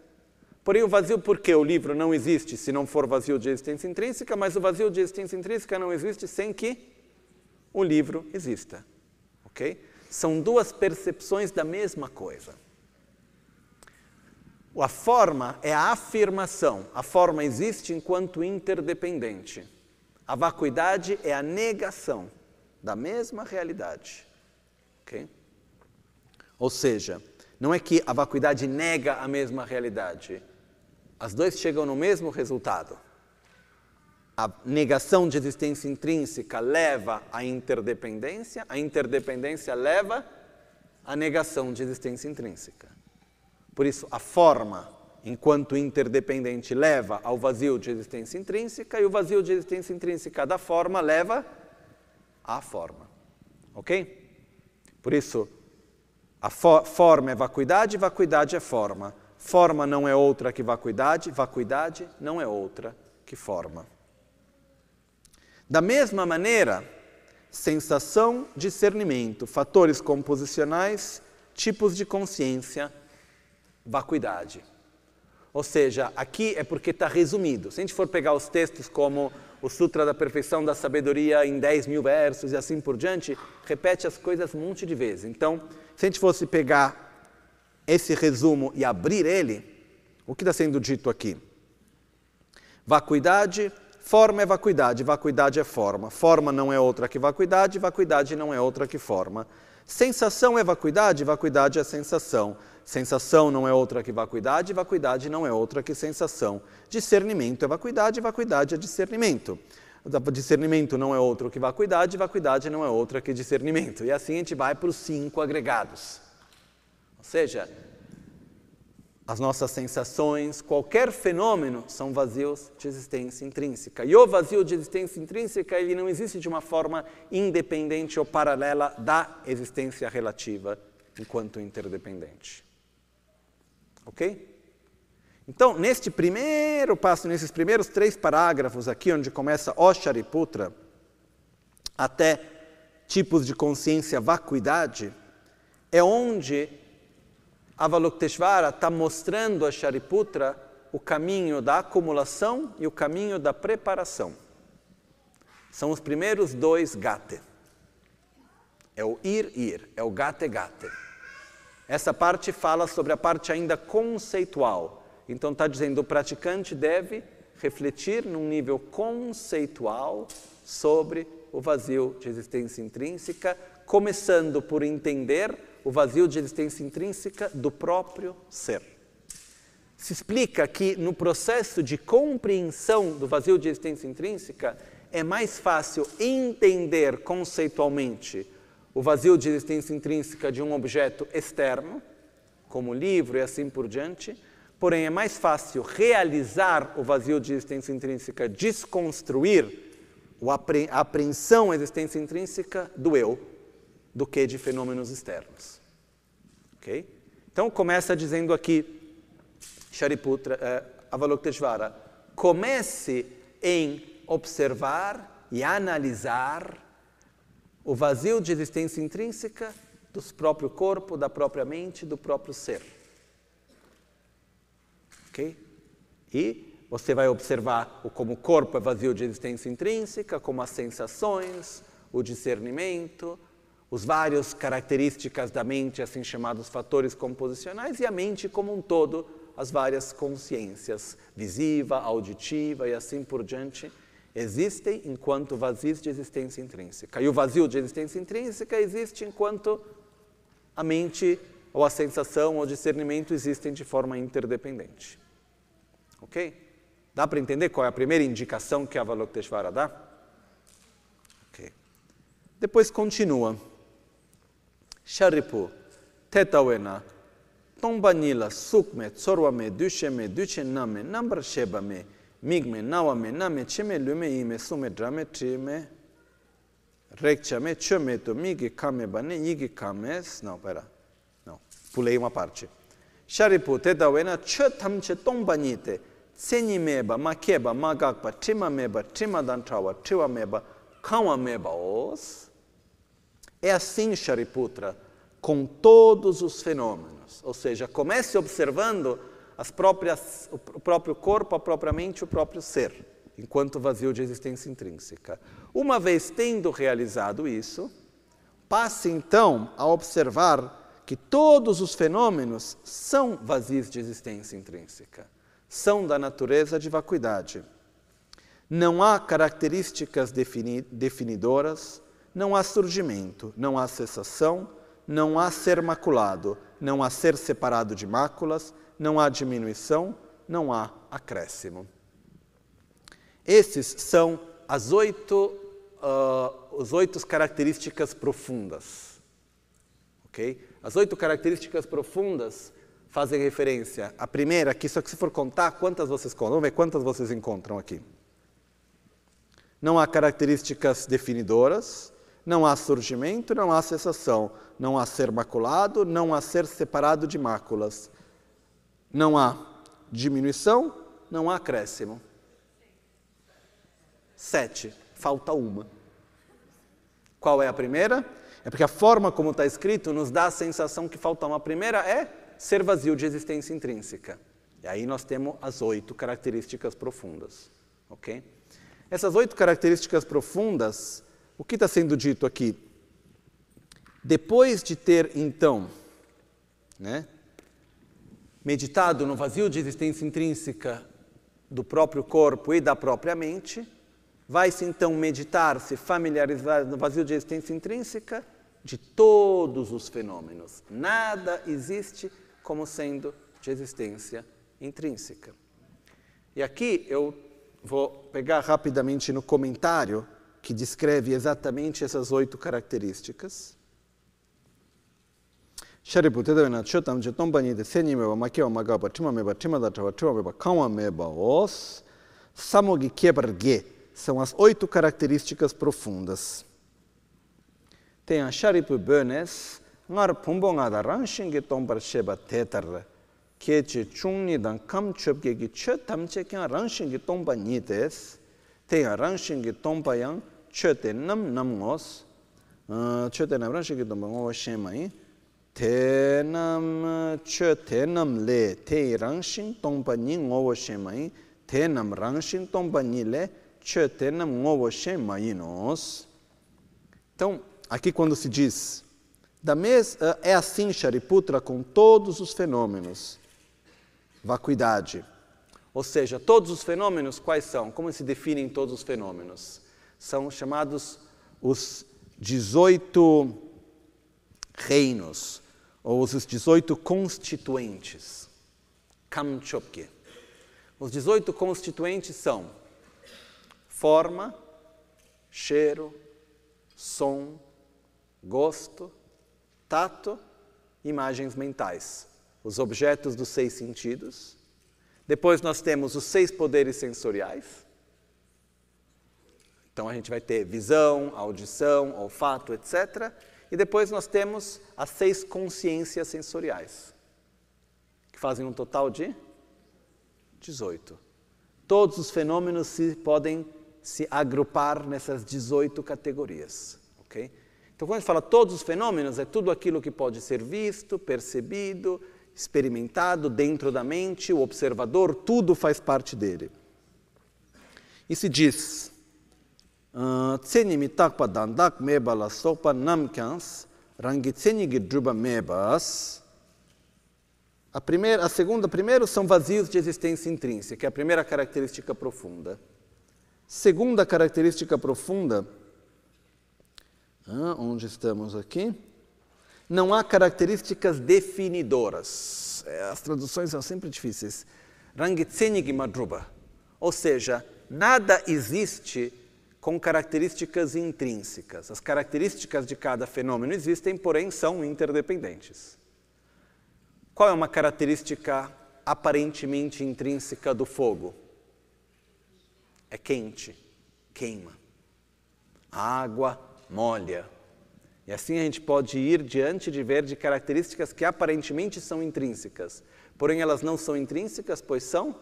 porém o vazio porque o livro não existe se não for vazio de existência intrínseca, mas o vazio de existência intrínseca não existe sem que o livro exista. Ok? São duas percepções da mesma coisa. A forma é a afirmação. A forma existe enquanto interdependente. A vacuidade é a negação da mesma realidade. Okay? Ou seja, não é que a vacuidade nega a mesma realidade. As duas chegam no mesmo resultado. A negação de existência intrínseca leva à interdependência, a interdependência leva à negação de existência intrínseca. Por isso, a forma enquanto interdependente, leva ao vazio de existência intrínseca, e o vazio de existência intrínseca da forma leva à forma. Ok? Por isso, a fo forma é vacuidade, vacuidade é forma. Forma não é outra que vacuidade, vacuidade não é outra que forma. Da mesma maneira, sensação, discernimento, fatores composicionais, tipos de consciência, vacuidade. Ou seja, aqui é porque está resumido. Se a gente for pegar os textos como o Sutra da Perfeição da Sabedoria em 10 mil versos e assim por diante, repete as coisas um monte de vezes. Então, se a gente fosse pegar esse resumo e abrir ele, o que está sendo dito aqui? Vacuidade, forma é vacuidade, vacuidade é forma. Forma não é outra que vacuidade, vacuidade não é outra que forma. Sensação é vacuidade, vacuidade é sensação. Sensação não é outra que vacuidade, vacuidade não é outra que sensação. Discernimento é vacuidade, vacuidade é discernimento. Discernimento não é outro que vacuidade, vacuidade não é outra que discernimento. E assim a gente vai para os cinco agregados. Ou seja, as nossas sensações, qualquer fenômeno, são vazios de existência intrínseca. E o vazio de existência intrínseca, ele não existe de uma forma independente ou paralela da existência relativa enquanto interdependente. Ok? Então, neste primeiro passo, nesses primeiros três parágrafos aqui, onde começa o Shariputra, até tipos de consciência vacuidade, é onde Avalokiteshvara está mostrando a Shariputra o caminho da acumulação e o caminho da preparação. São os primeiros dois gate. É o ir, ir, é o gate, gate. Essa parte fala sobre a parte ainda conceitual. Então está dizendo o praticante deve refletir num nível conceitual sobre o vazio de existência intrínseca, começando por entender o vazio de existência intrínseca do próprio ser. Se explica que no processo de compreensão do vazio de existência intrínseca é mais fácil entender conceitualmente o vazio de existência intrínseca de um objeto externo, como livro e assim por diante, porém é mais fácil realizar o vazio de existência intrínseca, desconstruir a apreensão à existência intrínseca do eu, do que de fenômenos externos. Ok? Então começa dizendo aqui, Shariputra, eh, Avalokiteshvara, comece em observar e analisar o vazio de existência intrínseca do próprio corpo, da própria mente, do próprio ser. Ok? E você vai observar como o corpo é vazio de existência intrínseca, como as sensações, o discernimento, os vários características da mente, assim chamados fatores composicionais, e a mente como um todo, as várias consciências, visiva, auditiva e assim por diante, existem enquanto vazios de existência intrínseca. E o vazio de existência intrínseca existe enquanto a mente, ou a sensação, ou o discernimento existem de forma interdependente. Ok? Dá para entender qual é a primeira indicação que a Avalokiteshvara dá? Okay. Depois continua. Sharipu, tetawena, tombanila, sukme, tsorwame, dusheme, duchename, nambrashebame, migme, nawame, name, cheme, lume, ime, sume, drame, trime, rekchame, chometo, migi, kame, bane, yigi, kames. Não, pera. Não, pulei uma parte. Sharipu, tetawena, chotamche, tombanite, senyi meba, makeba, magakpa, trima meba, trima dantrawa, triwa meba, kawa meba os. É assim, Shariputra, com todos os fenômenos. Ou seja, comece observando as próprias, o próprio corpo, a própria mente, o próprio ser, enquanto vazio de existência intrínseca. Uma vez tendo realizado isso, passe então a observar que todos os fenômenos são vazios de existência intrínseca são da natureza de vacuidade. Não há características defini definidoras, não há surgimento, não há cessação, não há ser maculado, não há ser separado de máculas, não há diminuição, não há acréscimo. Esses são as oito, uh, oito características profundas. Okay? As oito características profundas fazem referência. A primeira, que só que se for contar, quantas vocês contam? Vamos ver quantas vocês encontram aqui. Não há características definidoras, não há surgimento, não há cessação, não há ser maculado, não há ser separado de máculas, não há diminuição, não há acréscimo. Sete, falta uma. Qual é a primeira? É porque a forma como está escrito nos dá a sensação que falta uma. A primeira é ser vazio de existência intrínseca. E aí nós temos as oito características profundas. Ok? Essas oito características profundas, o que está sendo dito aqui? Depois de ter, então, né, meditado no vazio de existência intrínseca do próprio corpo e da própria mente, vai-se então meditar, se familiarizar no vazio de existência intrínseca de todos os fenômenos. Nada existe como sendo de existência intrínseca. E aqui eu vou pegar rapidamente no comentário que descreve exatamente essas oito características. sharipu tetawe cho tamche tompanyi te senyi meba, makiwa makapa, tima meba, tima datawa, tima meba, kawa meba os, samo que quebra ge, são as oito características profundas. Tem a sharipu bönes, ngar pumbo nga da rangshin ki tompar sheba tetar, keche chungni dan kam chöpke ki cho tamche kya rangshin ki tompa nyi tes, tem a rangshin ki tompa yang cho te nam nam os, cho te nam rangshin ki tompa ngo shema yin, tenam che tenam le te rangshin tongpa ni ngowo shen mai tenam rangshin tongpa ni le che tenam ngowo shen mai nos. Então, aqui quando se diz da mes é assim Shariputra com todos os fenômenos. Vacuidade. Ou seja, todos os fenômenos quais são? Como se definem todos os fenômenos? São chamados os 18 reinos ou os 18 constituintes. Kamchopke. Os 18 constituintes são forma, cheiro, som, gosto, tato, imagens mentais, os objetos dos seis sentidos. Depois nós temos os seis poderes sensoriais. Então a gente vai ter visão, audição, olfato, etc. E depois nós temos as seis consciências sensoriais, que fazem um total de 18. Todos os fenômenos se podem se agrupar nessas 18 categorias. Okay? Então, quando a gente fala todos os fenômenos, é tudo aquilo que pode ser visto, percebido, experimentado dentro da mente, o observador, tudo faz parte dele. E se diz tseni takpa dandak meba la sopa namkyans, rangi tseni mebas. A, primeira, a segunda, primeiro, são vazios de existência intrínseca, é a primeira característica profunda. Segunda característica profunda, onde estamos aqui? Não há características definidoras. É, as traduções são sempre difíceis. Rangitsenig madruba. Ou seja, nada existe com características intrínsecas. As características de cada fenômeno existem, porém são interdependentes. Qual é uma característica aparentemente intrínseca do fogo? É quente, queima. A água molha. E assim a gente pode ir diante de ver de características que aparentemente são intrínsecas, porém elas não são intrínsecas, pois são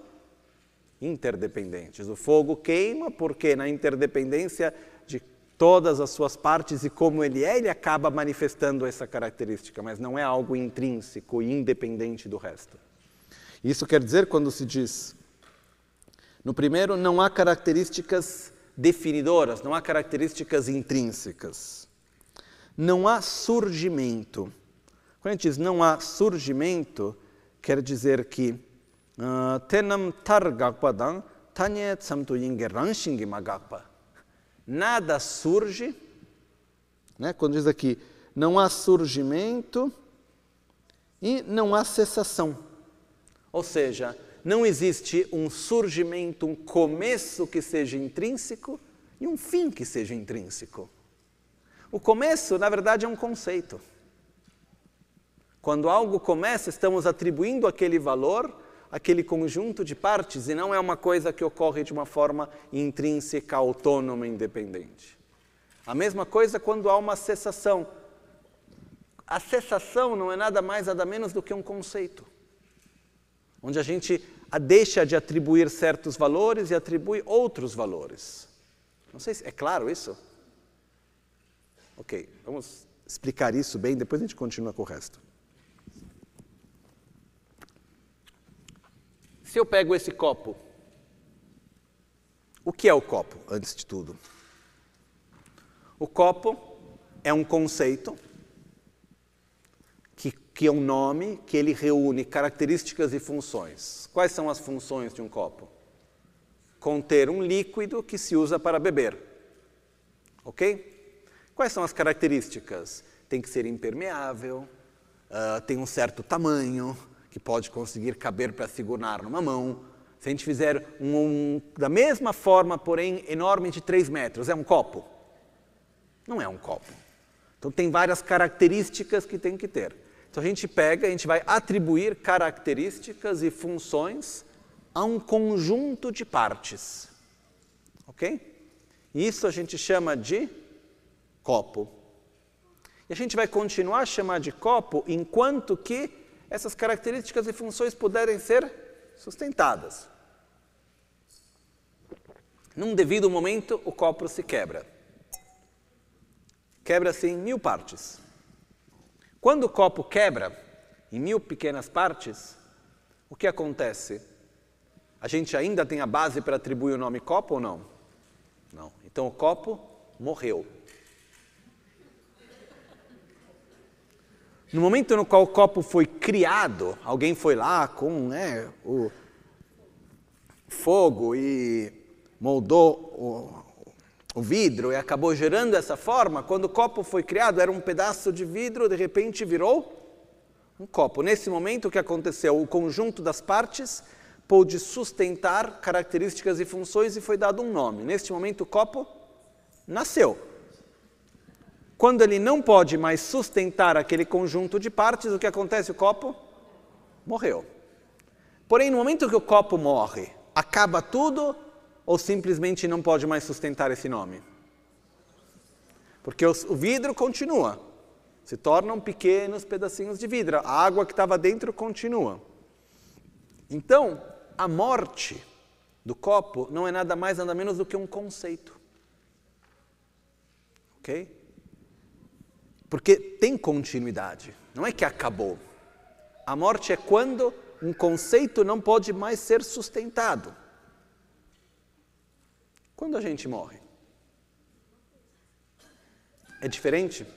interdependentes. O fogo queima porque na interdependência de todas as suas partes e como ele é, ele acaba manifestando essa característica, mas não é algo intrínseco e independente do resto. Isso quer dizer quando se diz no primeiro não há características definidoras, não há características intrínsecas. Não há surgimento. Quando a gente diz não há surgimento, quer dizer que tenam tar gakpa tanye tsamtu yinge ranshingi magakpa. Nada surge, né? quando diz aqui, não há surgimento e não há cessação. Ou seja, não existe um surgimento, um começo que seja intrínseco e um fim que seja intrínseco. O começo, na verdade, é um conceito. Quando algo começa, estamos atribuindo aquele valor aquele conjunto de partes e não é uma coisa que ocorre de uma forma intrínseca, autônoma, independente. A mesma coisa quando há uma cessação. A cessação não é nada mais, nada menos do que um conceito, onde a gente deixa de atribuir certos valores e atribui outros valores. Não sei se é claro isso? Ok, vamos explicar isso bem, depois a gente continua com o resto. Se eu pego esse copo, o que é o copo, antes de tudo? O copo é um conceito que, que é um nome que ele reúne características e funções. Quais são as funções de um copo? Conter um líquido que se usa para beber. Ok? Quais são as características? Tem que ser impermeável, uh, tem um certo tamanho, que pode conseguir caber para segurar numa mão. Se a gente fizer um, um, da mesma forma, porém enorme de 3 metros, é um copo? Não é um copo. Então tem várias características que tem que ter. Então a gente pega, a gente vai atribuir características e funções a um conjunto de partes. Ok? Isso a gente chama de copo. E a gente vai continuar a chamar de copo enquanto que essas características e funções puderem ser sustentadas. Num devido momento, o copo se quebra. Quebra-se em mil partes. Quando o copo quebra em mil pequenas partes, o que acontece? A gente ainda tem a base para atribuir o nome copo ou não? Não. Então o copo morreu. No momento no qual o copo foi criado, alguém foi lá com né, o fogo e moldou o, o vidro e acabou gerando essa forma. Quando o copo foi criado, era um pedaço de vidro, de repente virou um copo. Nesse momento, o que aconteceu? O conjunto das partes pôde sustentar características e funções e foi dado um nome. Neste momento, o copo nasceu. Quando ele não pode mais sustentar aquele conjunto de partes, o que acontece? O copo morreu. Porém, no momento que o copo morre, acaba tudo ou simplesmente não pode mais sustentar esse nome? Porque o vidro continua, se tornam pequenos pedacinhos de vidro, a água que estava dentro continua. Então, a morte do copo não é nada mais, nada menos do que um conceito. Ok? Porque tem continuidade, não é que acabou. A morte é quando um conceito não pode mais ser sustentado. Quando a gente morre? É diferente?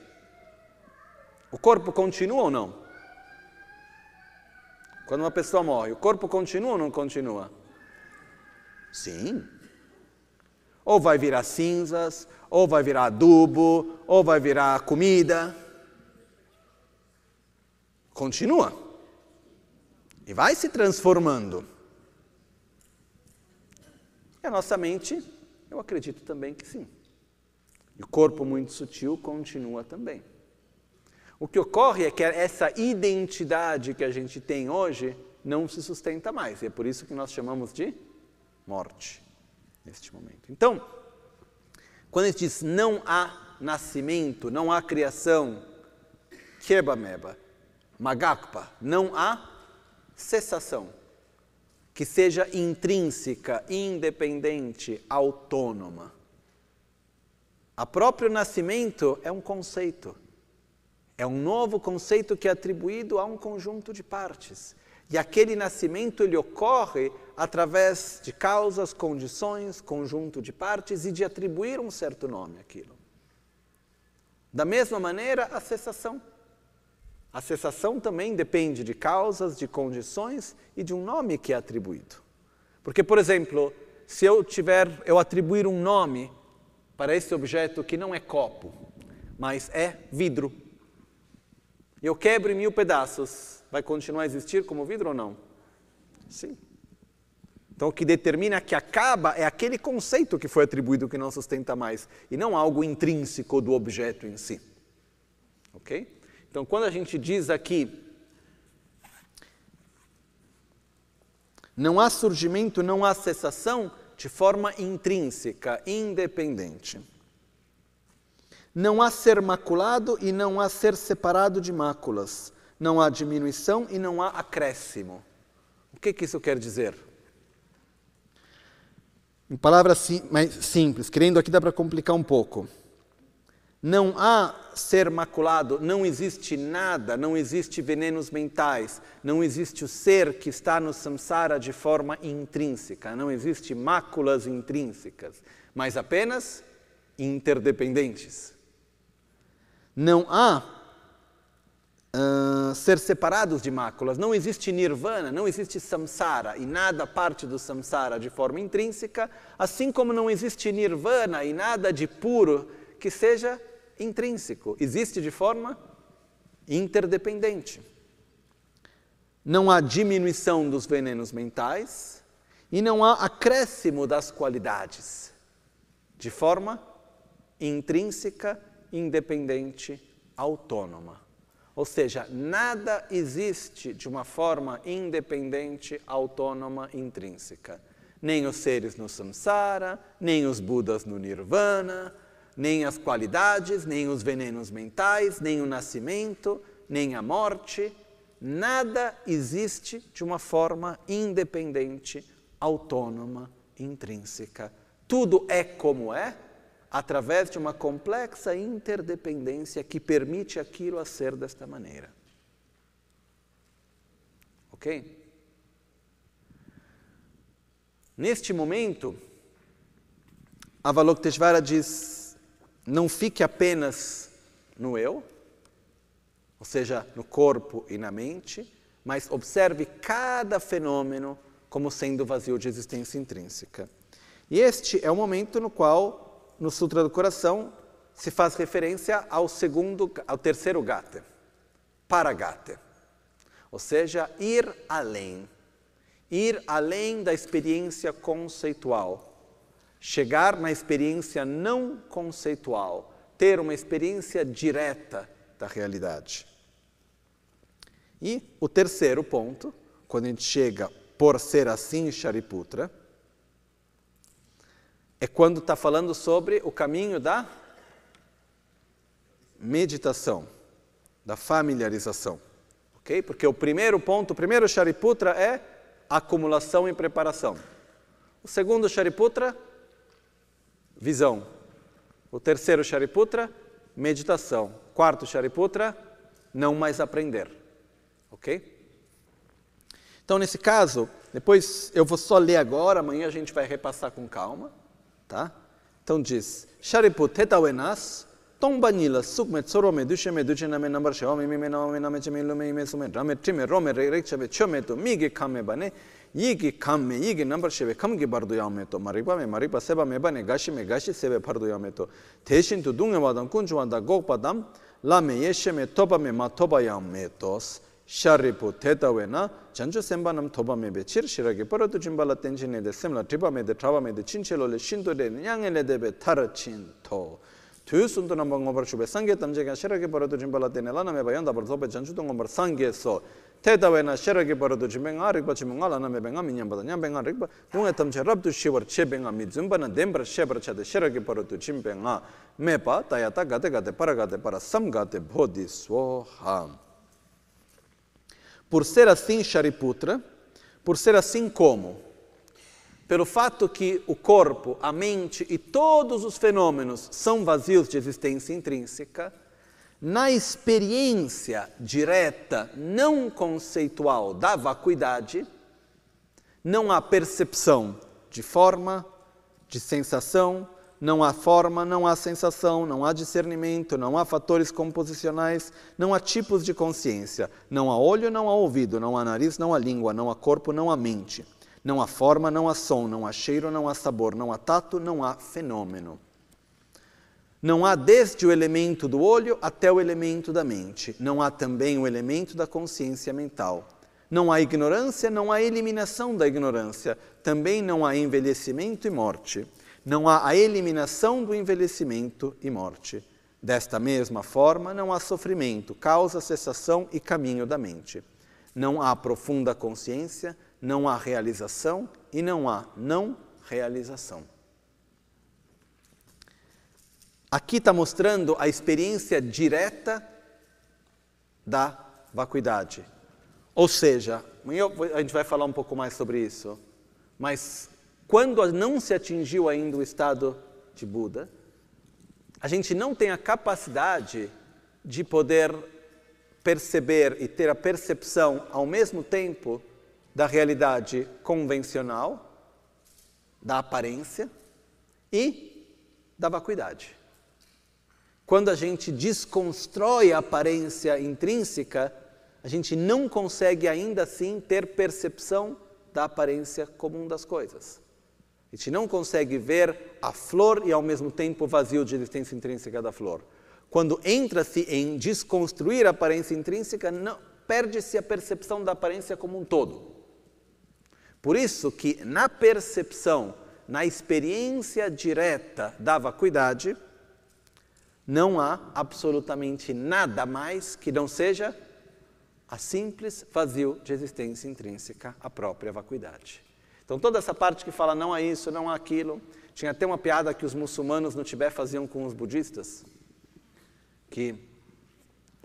O corpo continua ou não? Quando uma pessoa morre, o corpo continua ou não continua? Sim. Ou vai virar cinzas, ou vai virar adubo, ou vai virar comida. Continua. E vai se transformando. E a nossa mente, eu acredito também que sim. E o corpo muito sutil continua também. O que ocorre é que essa identidade que a gente tem hoje não se sustenta mais. E é por isso que nós chamamos de morte neste momento. Então, quando ele diz não há nascimento, não há criação, kebameba, magakpa, não há cessação que seja intrínseca, independente, autônoma. A próprio nascimento é um conceito. É um novo conceito que é atribuído a um conjunto de partes. E aquele nascimento ele ocorre através de causas, condições, conjunto de partes e de atribuir um certo nome àquilo. Da mesma maneira, a cessação. A cessação também depende de causas, de condições e de um nome que é atribuído. Porque, por exemplo, se eu tiver, eu atribuir um nome para esse objeto que não é copo, mas é vidro, eu quebro em mil pedaços, vai continuar a existir como vidro ou não? Sim. Então, o que determina que acaba é aquele conceito que foi atribuído que não sustenta mais, e não algo intrínseco do objeto em si. Ok? Então, quando a gente diz aqui, não há surgimento, não há cessação de forma intrínseca, independente. Não há ser maculado e não há ser separado de máculas não há diminuição e não há acréscimo. O que, que isso quer dizer? Em palavras sim, mais simples, querendo aqui dá para complicar um pouco. Não há ser maculado, não existe nada, não existe venenos mentais, não existe o ser que está no samsara de forma intrínseca, não existe máculas intrínsecas, mas apenas interdependentes. Não há uh, ser separados de máculas. Não existe nirvana, não existe samsara e nada parte do samsara de forma intrínseca, assim como não existe nirvana e nada de puro que seja intrínseco. Existe de forma interdependente. Não há diminuição dos venenos mentais e não há acréscimo das qualidades, de forma intrínseca, independente, autônoma. Ou seja, nada existe de uma forma independente, autônoma, intrínseca. Nem os seres no samsara, nem os budas no nirvana, nem as qualidades, nem os venenos mentais, nem o nascimento, nem a morte. Nada existe de uma forma independente, autônoma, intrínseca. Tudo é como é, através de uma complexa interdependência que permite aquilo a ser desta maneira. Ok? Neste momento, Avalokiteshvara diz: não fique apenas no eu, ou seja, no corpo e na mente, mas observe cada fenômeno como sendo vazio de existência intrínseca. E este é o momento no qual, no Sutra do Coração, se faz referência ao segundo, ao terceiro gate, paragate, ou seja, ir além, ir além da experiência conceitual, chegar na experiência não conceitual, ter uma experiência direta da realidade. E o terceiro ponto, quando a gente chega por ser assim, Shariputra, é quando está falando sobre o caminho da meditação, da familiarização. ok? Porque o primeiro ponto, o primeiro Shariputra é acumulação e preparação. O segundo Shariputra, visão. O terceiro Shariputra, meditação. Quarto Shariputra, não mais aprender. Ok? Então, nesse caso, depois eu vou só ler agora, amanhã a gente vai repassar com calma. ta tonjis sharipu tetawe nas tongba ni la sukme tsoro me dushe me duche na me nambar she me me na me na me che me lo me me sume drame trime rome re re chabe chome to mi ge khame bane yi ge khame yi ge nambar she kham ge bar do ya me to mariba me mariba seba me bane gashi me gashi sebe par do ya me to teshin tu dunge wadam kunjwa da gokpa dam la me yeshe me toba me ma toba ya me tos 샤리푸 테타웨나 전주 셈바남 토바메베 치르시라게 버러도 짐발라 땡진에데 셈라 디바메데 트라바메데 친첼로레 신도데 냥엘레데베 타르친토 tuyosundu namba ngombar shubhe sangye tamjega shirage paradu jimbala tene lana meba yanda bar zobe janchudu ngombar sangye so teta wena shirage paradu jimbe nga rikpa chimu nga lana meba nga minyamba da nyambe nga rikpa dunga tamche rabdu shivar chebe nga mi zumba na dembra shebar chade shirage paradu jimbe nga mepa tayata gate gate para gate para sam gate bodhi svoha Por ser assim Shariputra, por ser assim como? Pelo fato que o corpo, a mente e todos os fenômenos são vazios de existência intrínseca, na experiência direta, não conceitual da vacuidade, não há percepção de forma, de sensação, não há forma, não há sensação, não há discernimento, não há fatores composicionais, não há tipos de consciência, não há olho, não há ouvido, não há nariz, não há língua, não há corpo, não há mente. Não há forma, não há som, não há cheiro, não há sabor, não há tato, não há fenômeno. Não há desde o elemento do olho até o elemento da mente. Não há também o elemento da consciência mental. Não há ignorância, não há eliminação da ignorância. Também não há envelhecimento e morte. Não há a eliminação do envelhecimento e morte. Desta mesma forma, não há sofrimento, causa, cessação e caminho da mente. Não há profunda consciência, não há realização e não há não realização. Aqui está mostrando a experiência direta da vacuidade. Ou seja, a gente vai falar um pouco mais sobre isso, mas quando não se atingiu ainda o estado de Buda, a gente não tem a capacidade de poder perceber e ter a percepção ao mesmo tempo da realidade convencional, da aparência e da vacuidade. Quando a gente desconstrói a aparência intrínseca, a gente não consegue ainda assim ter percepção da aparência comum das coisas. A gente não consegue ver a flor e ao mesmo tempo o vazio de existência intrínseca da flor. Quando entra-se em desconstruir a aparência intrínseca, perde-se a percepção da aparência como um todo. Por isso que na percepção, na experiência direta da vacuidade, não há absolutamente nada mais que não seja a simples vazio de existência intrínseca, a própria vacuidade. Então toda essa parte que fala não há isso, não há aquilo, tinha até uma piada que os muçulmanos no Tibete faziam com os budistas, que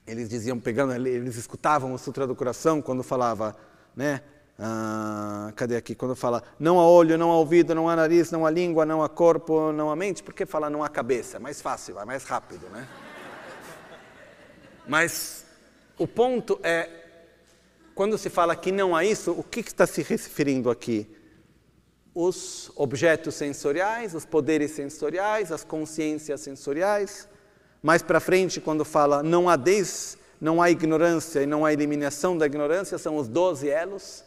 eles diziam pegando eles escutavam o Sutra do Coração quando falava, né, ah, cadê aqui? Quando fala não há olho, não há ouvido, não há nariz, não há língua, não há corpo, não há mente, por que fala não há cabeça? É mais fácil, vai mais rápido, né? Mas o ponto é, quando se fala que não há isso, o que está se referindo aqui? Os objetos sensoriais, os poderes sensoriais, as consciências sensoriais. Mais para frente, quando fala não há des, não há ignorância e não há eliminação da ignorância, são os doze elos.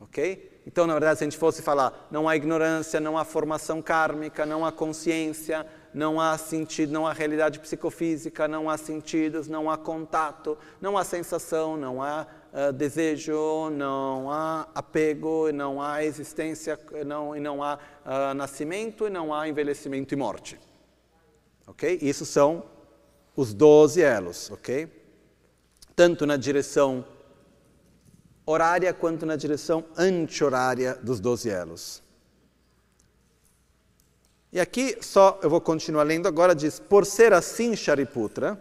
Ok? Então, na verdade, se a gente fosse falar não há ignorância, não há formação kármica, não há consciência, não há sentido, não há realidade psicofísica, não há sentidos, não há contato, não há sensação, não há uh, desejo, não há apego, não há existência, não, e não há uh, nascimento, e não há envelhecimento e morte. Ok? Isso são os 12 elos, ok? Tanto na direção horária quanto na direção anti-horária dos 12 elos. E aqui só eu vou continuar lendo agora diz: por ser assim Shariputra,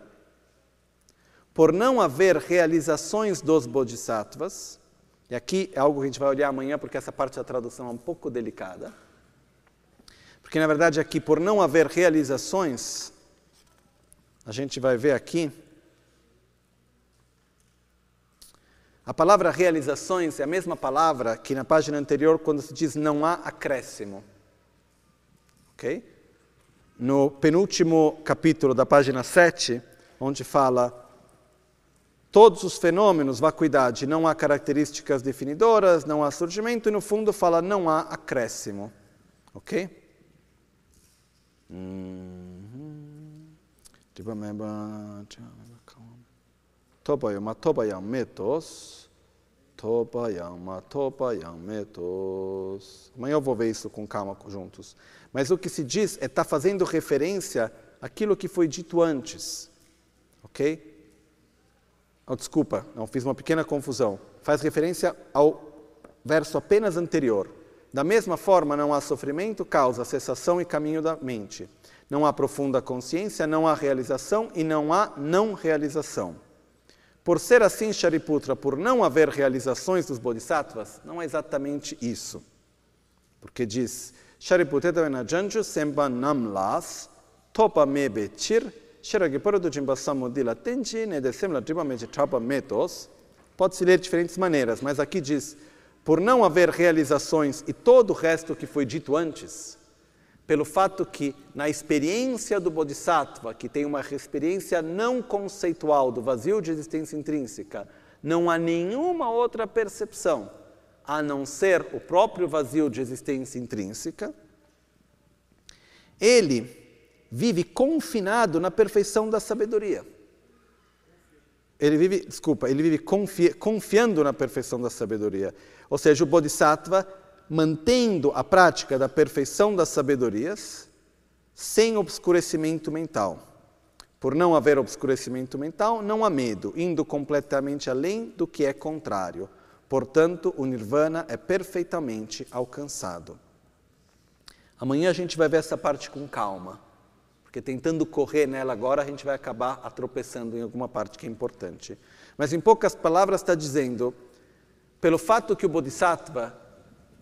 por não haver realizações dos bodhisattvas, e aqui é algo que a gente vai olhar amanhã porque essa parte da tradução é um pouco delicada. Porque na verdade aqui por não haver realizações, a gente vai ver aqui A palavra realizações é a mesma palavra que na página anterior quando se diz não há acréscimo. Ok? No penúltimo capítulo da página 7, onde fala todos os fenômenos, vacuidade, não há características definidoras, não há surgimento, e no fundo fala não há acréscimo. Ok? Tobayama tobayam metos. Tobayama tobayam metos. Amanhã eu vou ver isso com calma juntos. Mas o que se diz é estar tá fazendo referência àquilo que foi dito antes. Ok? Oh, desculpa, não, fiz uma pequena confusão. Faz referência ao verso apenas anterior. Da mesma forma, não há sofrimento, causa, cessação e caminho da mente. Não há profunda consciência, não há realização e não há não realização. Por ser assim, Shariputra, por não haver realizações dos bodhisattvas, não é exatamente isso. Porque diz, Shariputetavena Janju Semba Namlas, Topa Mebe Chir, Shiragi Paradu Jimba Samudila Tenji, Nedesemla Driba Meji Trapa Metos. Pode-se ler de diferentes maneiras, mas aqui diz, por não haver realizações e todo o resto que foi dito antes, vive confinado na perfeição da sabedoria. Ele vive, desculpa, ele vive confi, confiando na perfeição da sabedoria. Ou seja, o Bodhisattva mantendo a prática da perfeição das sabedorias, sem obscurecimento mental. Por não haver obscurecimento mental, não há medo, indo completamente além do que é contrário. Portanto, o nirvana é perfeitamente alcançado. Amanhã a gente vai ver essa parte com calma, porque tentando correr nela agora a gente vai acabar atropeçando em alguma parte que é importante. Mas em poucas palavras está dizendo, pelo fato que o Bodhisattva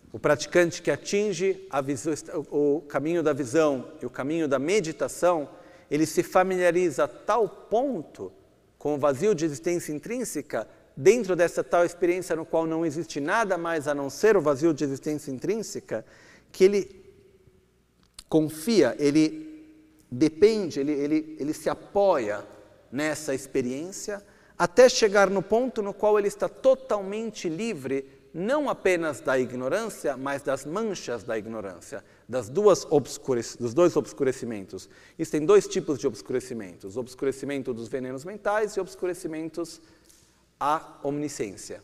o praticante que atinge visão, o caminho da visão e o caminho da meditação, ele se familiariza a tal ponto com o vazio de existência intrínseca, dentro dessa tal experiência no qual não existe nada mais a não ser o vazio de existência intrínseca, que ele confia, ele depende, ele, ele, ele se apoia nessa experiência, até chegar no ponto no qual ele está totalmente livre não apenas da ignorância, mas das manchas da ignorância, das duas dos dois obscurecimentos. Existem dois tipos de obscurecimentos: o obscurecimento dos venenos mentais e obscurecimentos à omnisciência.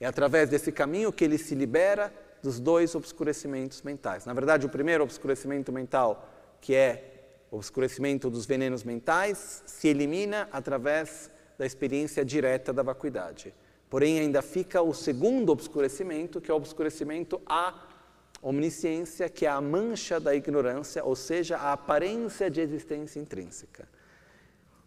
É através desse caminho que ele se libera dos dois obscurecimentos mentais. Na verdade, o primeiro obscurecimento mental, que é obscurecimento dos venenos mentais, se elimina através da experiência direta da vacuidade. Porém, ainda fica o segundo obscurecimento, que é o obscurecimento à omnisciência, que é a mancha da ignorância, ou seja, a aparência de existência intrínseca.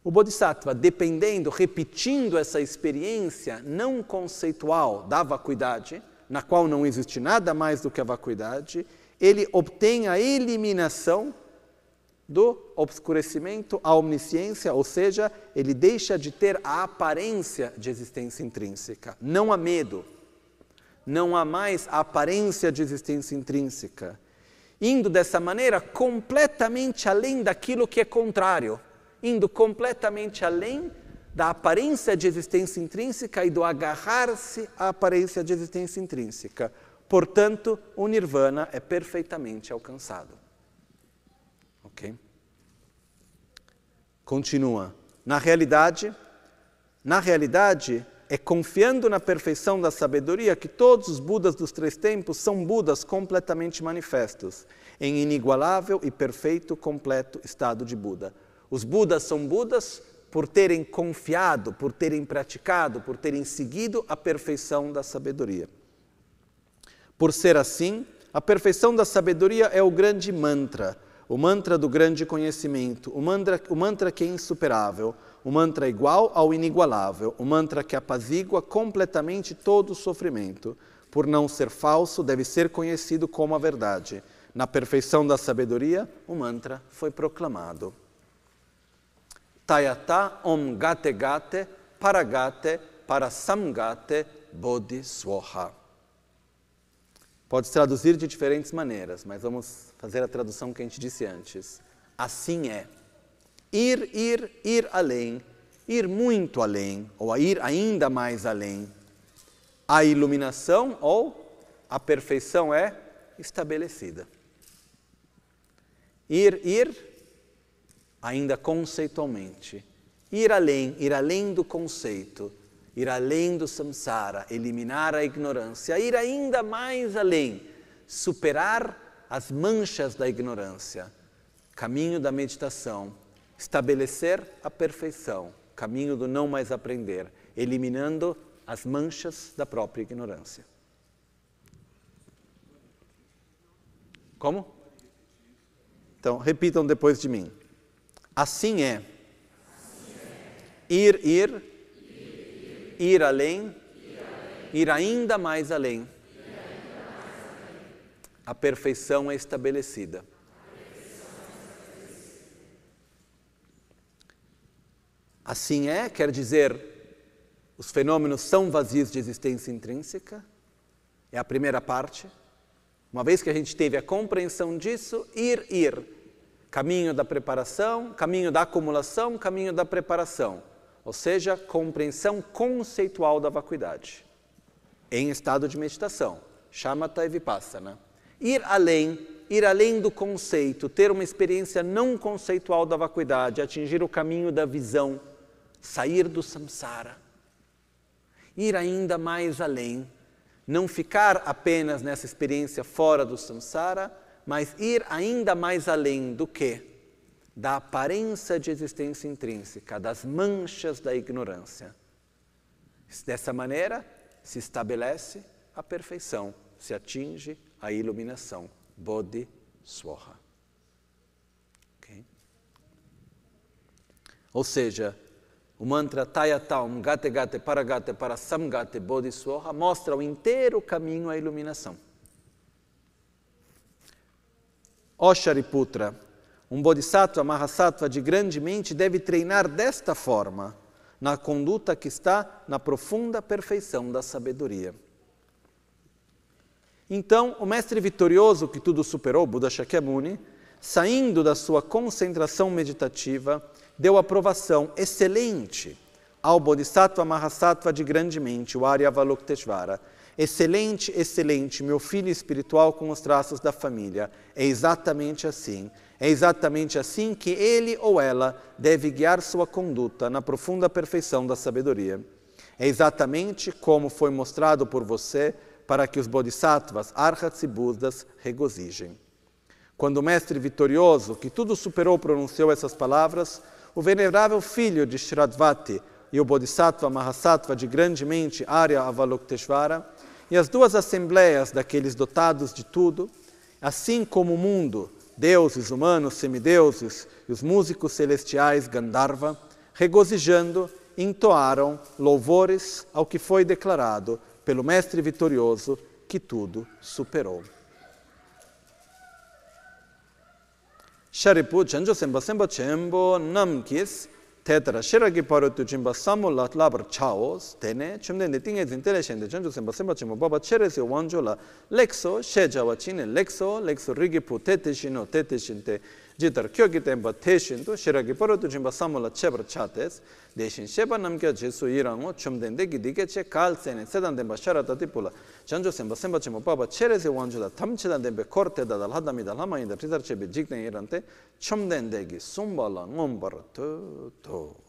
O Bodhisattva, dependendo, repetindo essa experiência não conceitual da vacuidade, na qual não existe nada mais do que a vacuidade, ele obtém a eliminação do obscurecimento à omnisciência, ou seja, ele deixa de ter a aparência de existência intrínseca. Não há medo, não há mais a aparência de existência intrínseca. Indo dessa maneira completamente além daquilo que é contrário, indo completamente além da aparência de existência intrínseca e do agarrar-se à aparência de existência intrínseca. Portanto, o nirvana é perfeitamente alcançado. Continua. Na realidade, na realidade, é confiando na perfeição da sabedoria que todos os Budas dos três tempos são Budas completamente manifestos, em inigualável e perfeito completo estado de Buda. Os Budas são Budas por terem confiado, por terem praticado, por terem seguido a perfeição da sabedoria. Por ser assim, a perfeição da sabedoria é o grande mantra, o mantra do grande conhecimento, o mantra, o mantra que é insuperável, o mantra igual ao inigualável, o mantra que apazigua completamente todo o sofrimento. Por não ser falso, deve ser conhecido como a verdade. Na perfeição da sabedoria, o mantra foi proclamado. Tayata Om Gate Gate Paragate Parasamgate Bodhi Swaha. Pode traduzir de diferentes maneiras, mas vamos fazer a tradução que a gente disse antes. Assim é. Ir, ir, ir além, ir muito além, ou ir ainda mais além. A iluminação ou a perfeição é estabelecida. Ir, ir, ainda conceitualmente. Ir além, ir além do conceito ir além do samsara, eliminar a ignorância, ir ainda mais além, superar as manchas da ignorância, caminho da meditação, estabelecer a perfeição, caminho do não mais aprender, eliminando as manchas da própria ignorância. Como? Então, repitam depois de mim. Assim é. Ir, ir, ir além, ir ainda mais além. A perfeição é estabelecida. Assim é, quer dizer, os fenômenos são vazios de existência intrínseca, é a primeira parte. Uma vez que a gente teve a compreensão disso, ir, ir. Caminho da preparação, caminho da acumulação, caminho da preparação ou seja, compreensão conceitual da vacuidade, em estado de meditação, chamata e vipassana. Ir além, ir além do conceito, ter uma experiência não conceitual da vacuidade, atingir o caminho da visão, sair do samsara. Ir ainda mais além, não ficar apenas nessa experiência fora do samsara, mas ir ainda mais além do que? da aparência de existência intrínseca, das manchas da ignorância. Dessa maneira, se estabelece a perfeição, se atinge a iluminação, Bodhi Swaha. Okay? Ou seja, o mantra Tayatam Gate Gate Paragate Parasamgate Bodhi Swaha mostra o inteiro caminho à iluminação. O Shariputra, um bodhisattva, mahasattva de grande mente deve treinar desta forma, na conduta que está na profunda perfeição da sabedoria. Então, o mestre vitorioso que tudo superou, Buda Shakyamuni, saindo da sua concentração meditativa, deu aprovação excelente ao Bodhisattva Mahasattva de grande mente, o Arya Avalokiteshvara. Excelente, excelente, meu filho espiritual com os traços da família. É exatamente assim. É exatamente assim que ele ou ela deve guiar sua conduta na profunda perfeição da sabedoria. É exatamente como foi mostrado por você para que os bodhisattvas, arhats e budas regozijem. Quando o mestre vitorioso, que tudo superou, pronunciou essas palavras, o venerável filho de Shradvati e o bodhisattva Mahasattva de grande mente, Arya Avalokiteshvara, e as duas assembleias daqueles dotados de tudo, assim como o mundo deuses, humanos, semideuses e os músicos celestiais Gandharva, regozijando, entoaram louvores ao que foi declarado pelo Mestre vitorioso que tudo superou. Sharipu Chenjo Semba Semba Chembo Namkis Tetra Shiragi Parotu Chimba Samu Labar Chaos Tene Chumden de Tinge Zintele Shende Chenjo Semba Semba Chembo Baba Cheresi Wanjo La Lexo Shejawa Chine Lexo Lexo Rigipu Tete Shino Tete Shinte jitar kyoki tenpa teshin tu shiraki paratu chimpa samula chebar chates, deshin shepa namkya jesu irango chumdende gidike che kaal sene sedan tenpa sharatati pula, chancho senpa senpa chimpa papa chere se wanchula tam chidan tenpe kor te dadal hadami dal hama inda titar chebi jikten irante chumdende gi sumba la ngombar tu tu.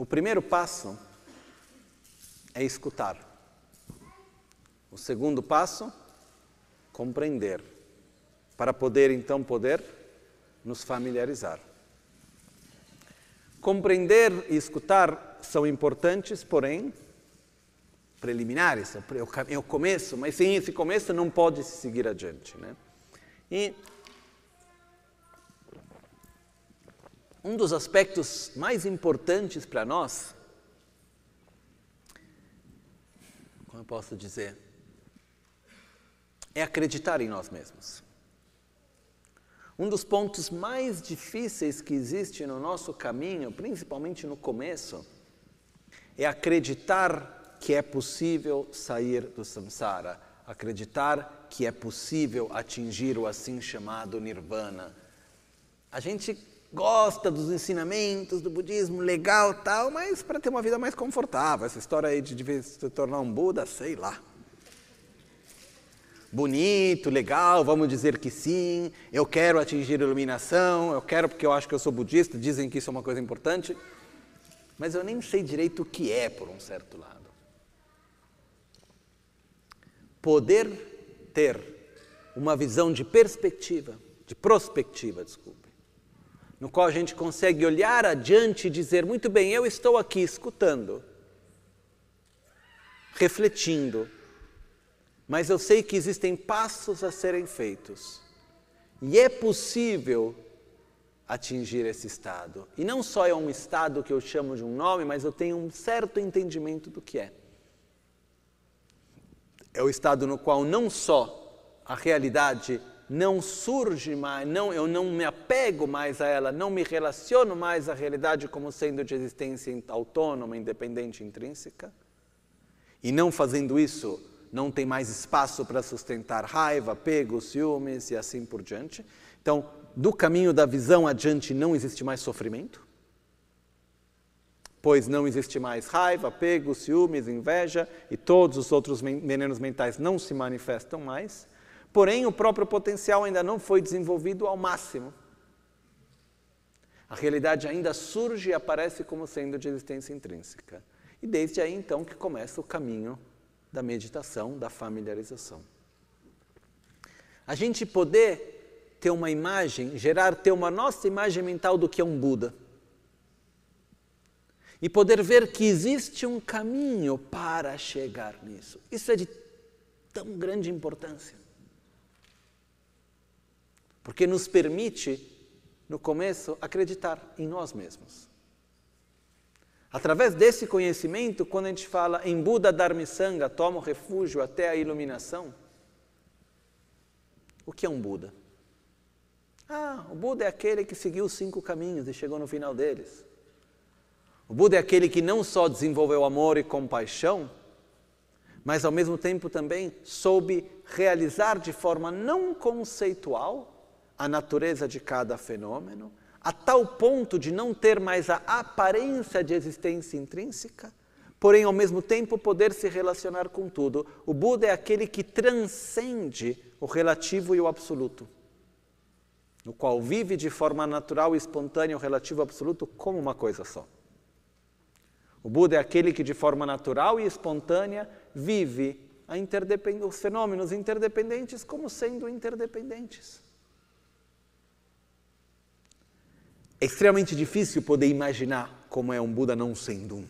O primeiro passo é escutar. O segundo passo, compreender, para poder então poder nos familiarizar. Compreender e escutar são importantes, porém preliminares, é o começo, mas sem esse começo não pode se seguir adiante. Né? E um dos aspectos mais importantes para nós, como eu posso dizer, é acreditar em nós mesmos. Um dos pontos mais difíceis que existe no nosso caminho, principalmente no começo, é acreditar que é possível sair do samsara, acreditar que é possível atingir o assim chamado nirvana. A gente gosta dos ensinamentos do budismo, legal tal, mas para ter uma vida mais confortável. Essa história aí de, de se tornar um Buda, sei lá. Bonito, legal, vamos dizer que sim, eu quero atingir iluminação, eu quero porque eu acho que eu sou budista, dizem que isso é uma coisa importante, mas eu nem sei direito o que é, por um certo lado. Poder ter uma visão de perspectiva, de prospectiva, desculpa no qual a gente consegue olhar adiante e dizer: muito bem, eu estou aqui escutando, refletindo, mas eu sei que existem passos a serem feitos e é possível atingir esse estado. E não só é um estado que eu chamo de um nome, mas eu tenho um certo entendimento do que é. É o estado no qual não só a realidade não surge mais, não, eu não me apego mais a ela, não me relaciono mais à realidade como sendo de existência autônoma, independente, intrínseca. E não fazendo isso, não tem mais espaço para sustentar raiva, apego, ciúmes e assim por diante. Então, do caminho da visão adiante não existe mais sofrimento, pois não existe mais raiva, apego, ciúmes, inveja e todos os outros venenos mentais não se manifestam mais. Porém, o próprio potencial ainda não foi desenvolvido ao máximo. A realidade ainda surge e aparece como sendo de existência intrínseca. E desde aí então que começa o caminho da meditação, da familiarização. A gente poder ter uma imagem, gerar, ter uma nossa imagem mental do que é um Buda. E poder ver que existe um caminho para chegar nisso. Isso é de tão grande importância porque nos permite, no começo, acreditar em nós mesmos. Através desse conhecimento, quando a gente fala em Buda Dharmisanga, toma o refúgio até a iluminação, o que é um Buda? Ah, o Buda é aquele que seguiu os cinco caminhos e chegou no final deles. O Buda é aquele que não só desenvolveu amor e compaixão, mas ao mesmo tempo também soube realizar de forma não conceitual a natureza de cada fenômeno, a tal ponto de não ter mais a aparência de existência intrínseca, porém ao mesmo tempo poder se relacionar com tudo. O Buda é aquele que transcende o relativo e o absoluto, no qual vive de forma natural e espontânea o relativo absoluto como uma coisa só. O Buda é aquele que de forma natural e espontânea vive os fenômenos interdependentes como sendo interdependentes. É extremamente difícil poder imaginar como é um Buda não sendo um.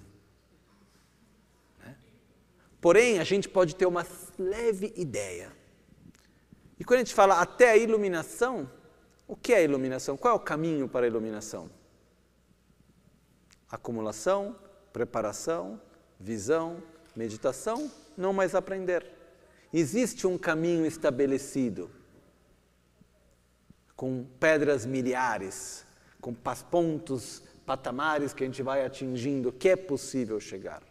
Porém, a gente pode ter uma leve ideia. E quando a gente fala até a iluminação, o que é a iluminação? Qual é o caminho para a iluminação? Acumulação, preparação, visão, meditação, não mais aprender. Existe um caminho estabelecido, com pedras milhares, com pontos, patamares que a gente vai atingindo, que é possível chegar.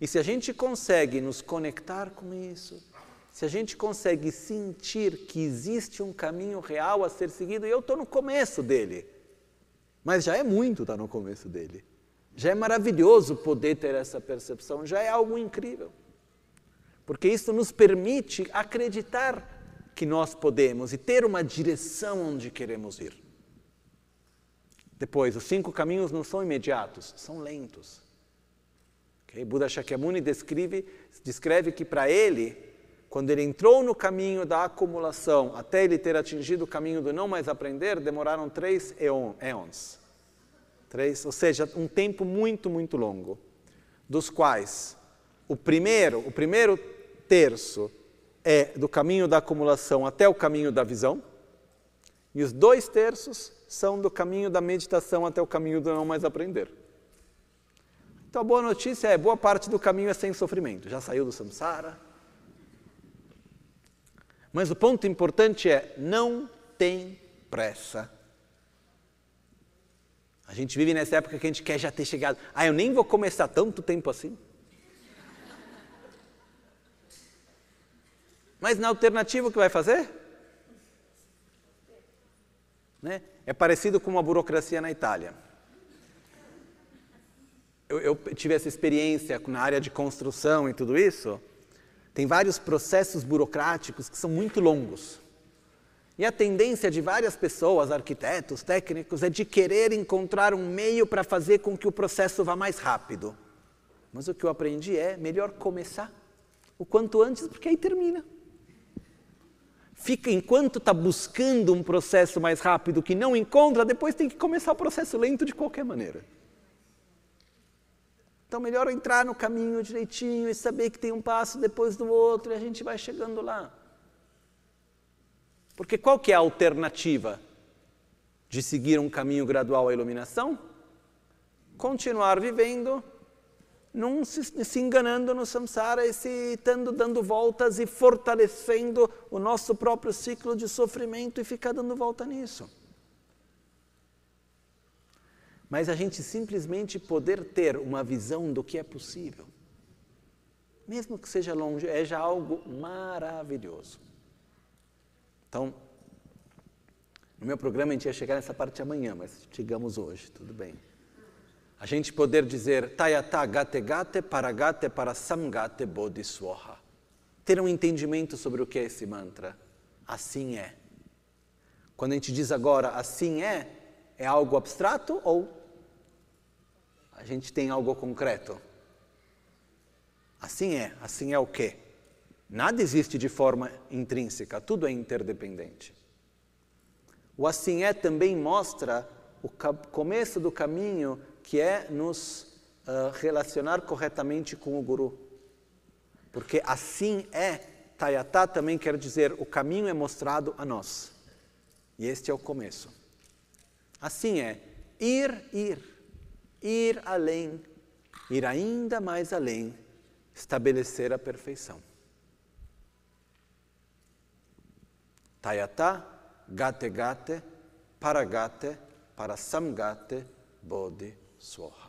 E se a gente consegue nos conectar com isso, se a gente consegue sentir que existe um caminho real a ser seguido, e eu estou no começo dele, mas já é muito estar tá no começo dele. Já é maravilhoso poder ter essa percepção, já é algo incrível. Porque isso nos permite acreditar que nós podemos e ter uma direção onde queremos ir. Depois, os cinco caminhos não são imediatos, são lentos. Okay? Buda Shakyamuni descreve, descreve que para ele, quando ele entrou no caminho da acumulação, até ele ter atingido o caminho do não mais aprender, demoraram três eons. Três, ou seja, um tempo muito, muito longo. Dos quais o primeiro, o primeiro terço é do caminho da acumulação até o caminho da visão, e os dois terços são do caminho da meditação até o caminho do não mais aprender. Então a boa notícia é, boa parte do caminho é sem sofrimento, já saiu do samsara. Mas o ponto importante é, não tem pressa. A gente vive nessa época que a gente quer já ter chegado. Ah, eu nem vou começar tanto tempo assim. Mas na alternativa o que vai fazer? Né? É parecido com uma burocracia na Itália. Eu, eu, tive essa experiência na área de construção e tudo isso. Tem vários processos burocráticos que são muito longos. E a tendência de várias pessoas, arquitetos, técnicos, é de querer encontrar um meio para fazer com que o processo vá mais rápido. Mas o que eu aprendi é melhor começar o quanto antes, porque aí termina fica enquanto está buscando um processo mais rápido que não encontra, depois tem que começar o processo lento de qualquer maneira. Então, melhor entrar no caminho direitinho e saber que tem um passo depois do outro e a gente vai chegando lá. Porque qual que é a alternativa de seguir um caminho gradual à iluminação? Continuar vivendo não se, se, enganando no samsara e se estando dando voltas e fortalecendo o nosso próprio ciclo de sofrimento e ficar dando volta nisso. Mas a gente simplesmente poder ter uma visão do que é possível, mesmo que seja longe, é já algo maravilhoso. Então, no meu programa a gente ia chegar nessa parte amanhã, mas chegamos hoje, tudo bem a gente poder dizer Tayata Gate Gate Paragate Parasamgate Bodhiswaha. Ter um entendimento sobre o que é esse mantra. Assim é. Quando a gente diz agora assim é, é algo abstrato ou a gente tem algo concreto? Assim é. Assim é o quê? Nada existe de forma intrínseca, tudo é interdependente. O assim é também mostra o começo do caminho que é nos uh, relacionar corretamente com o Guru. Porque assim é, Tayatá também quer dizer o caminho é mostrado a nós. E este é o começo. Assim é, ir, ir, ir além, ir ainda mais além, estabelecer a perfeição. Tayatá, gate gate, paragate, parasamgate, bodhi Swaha.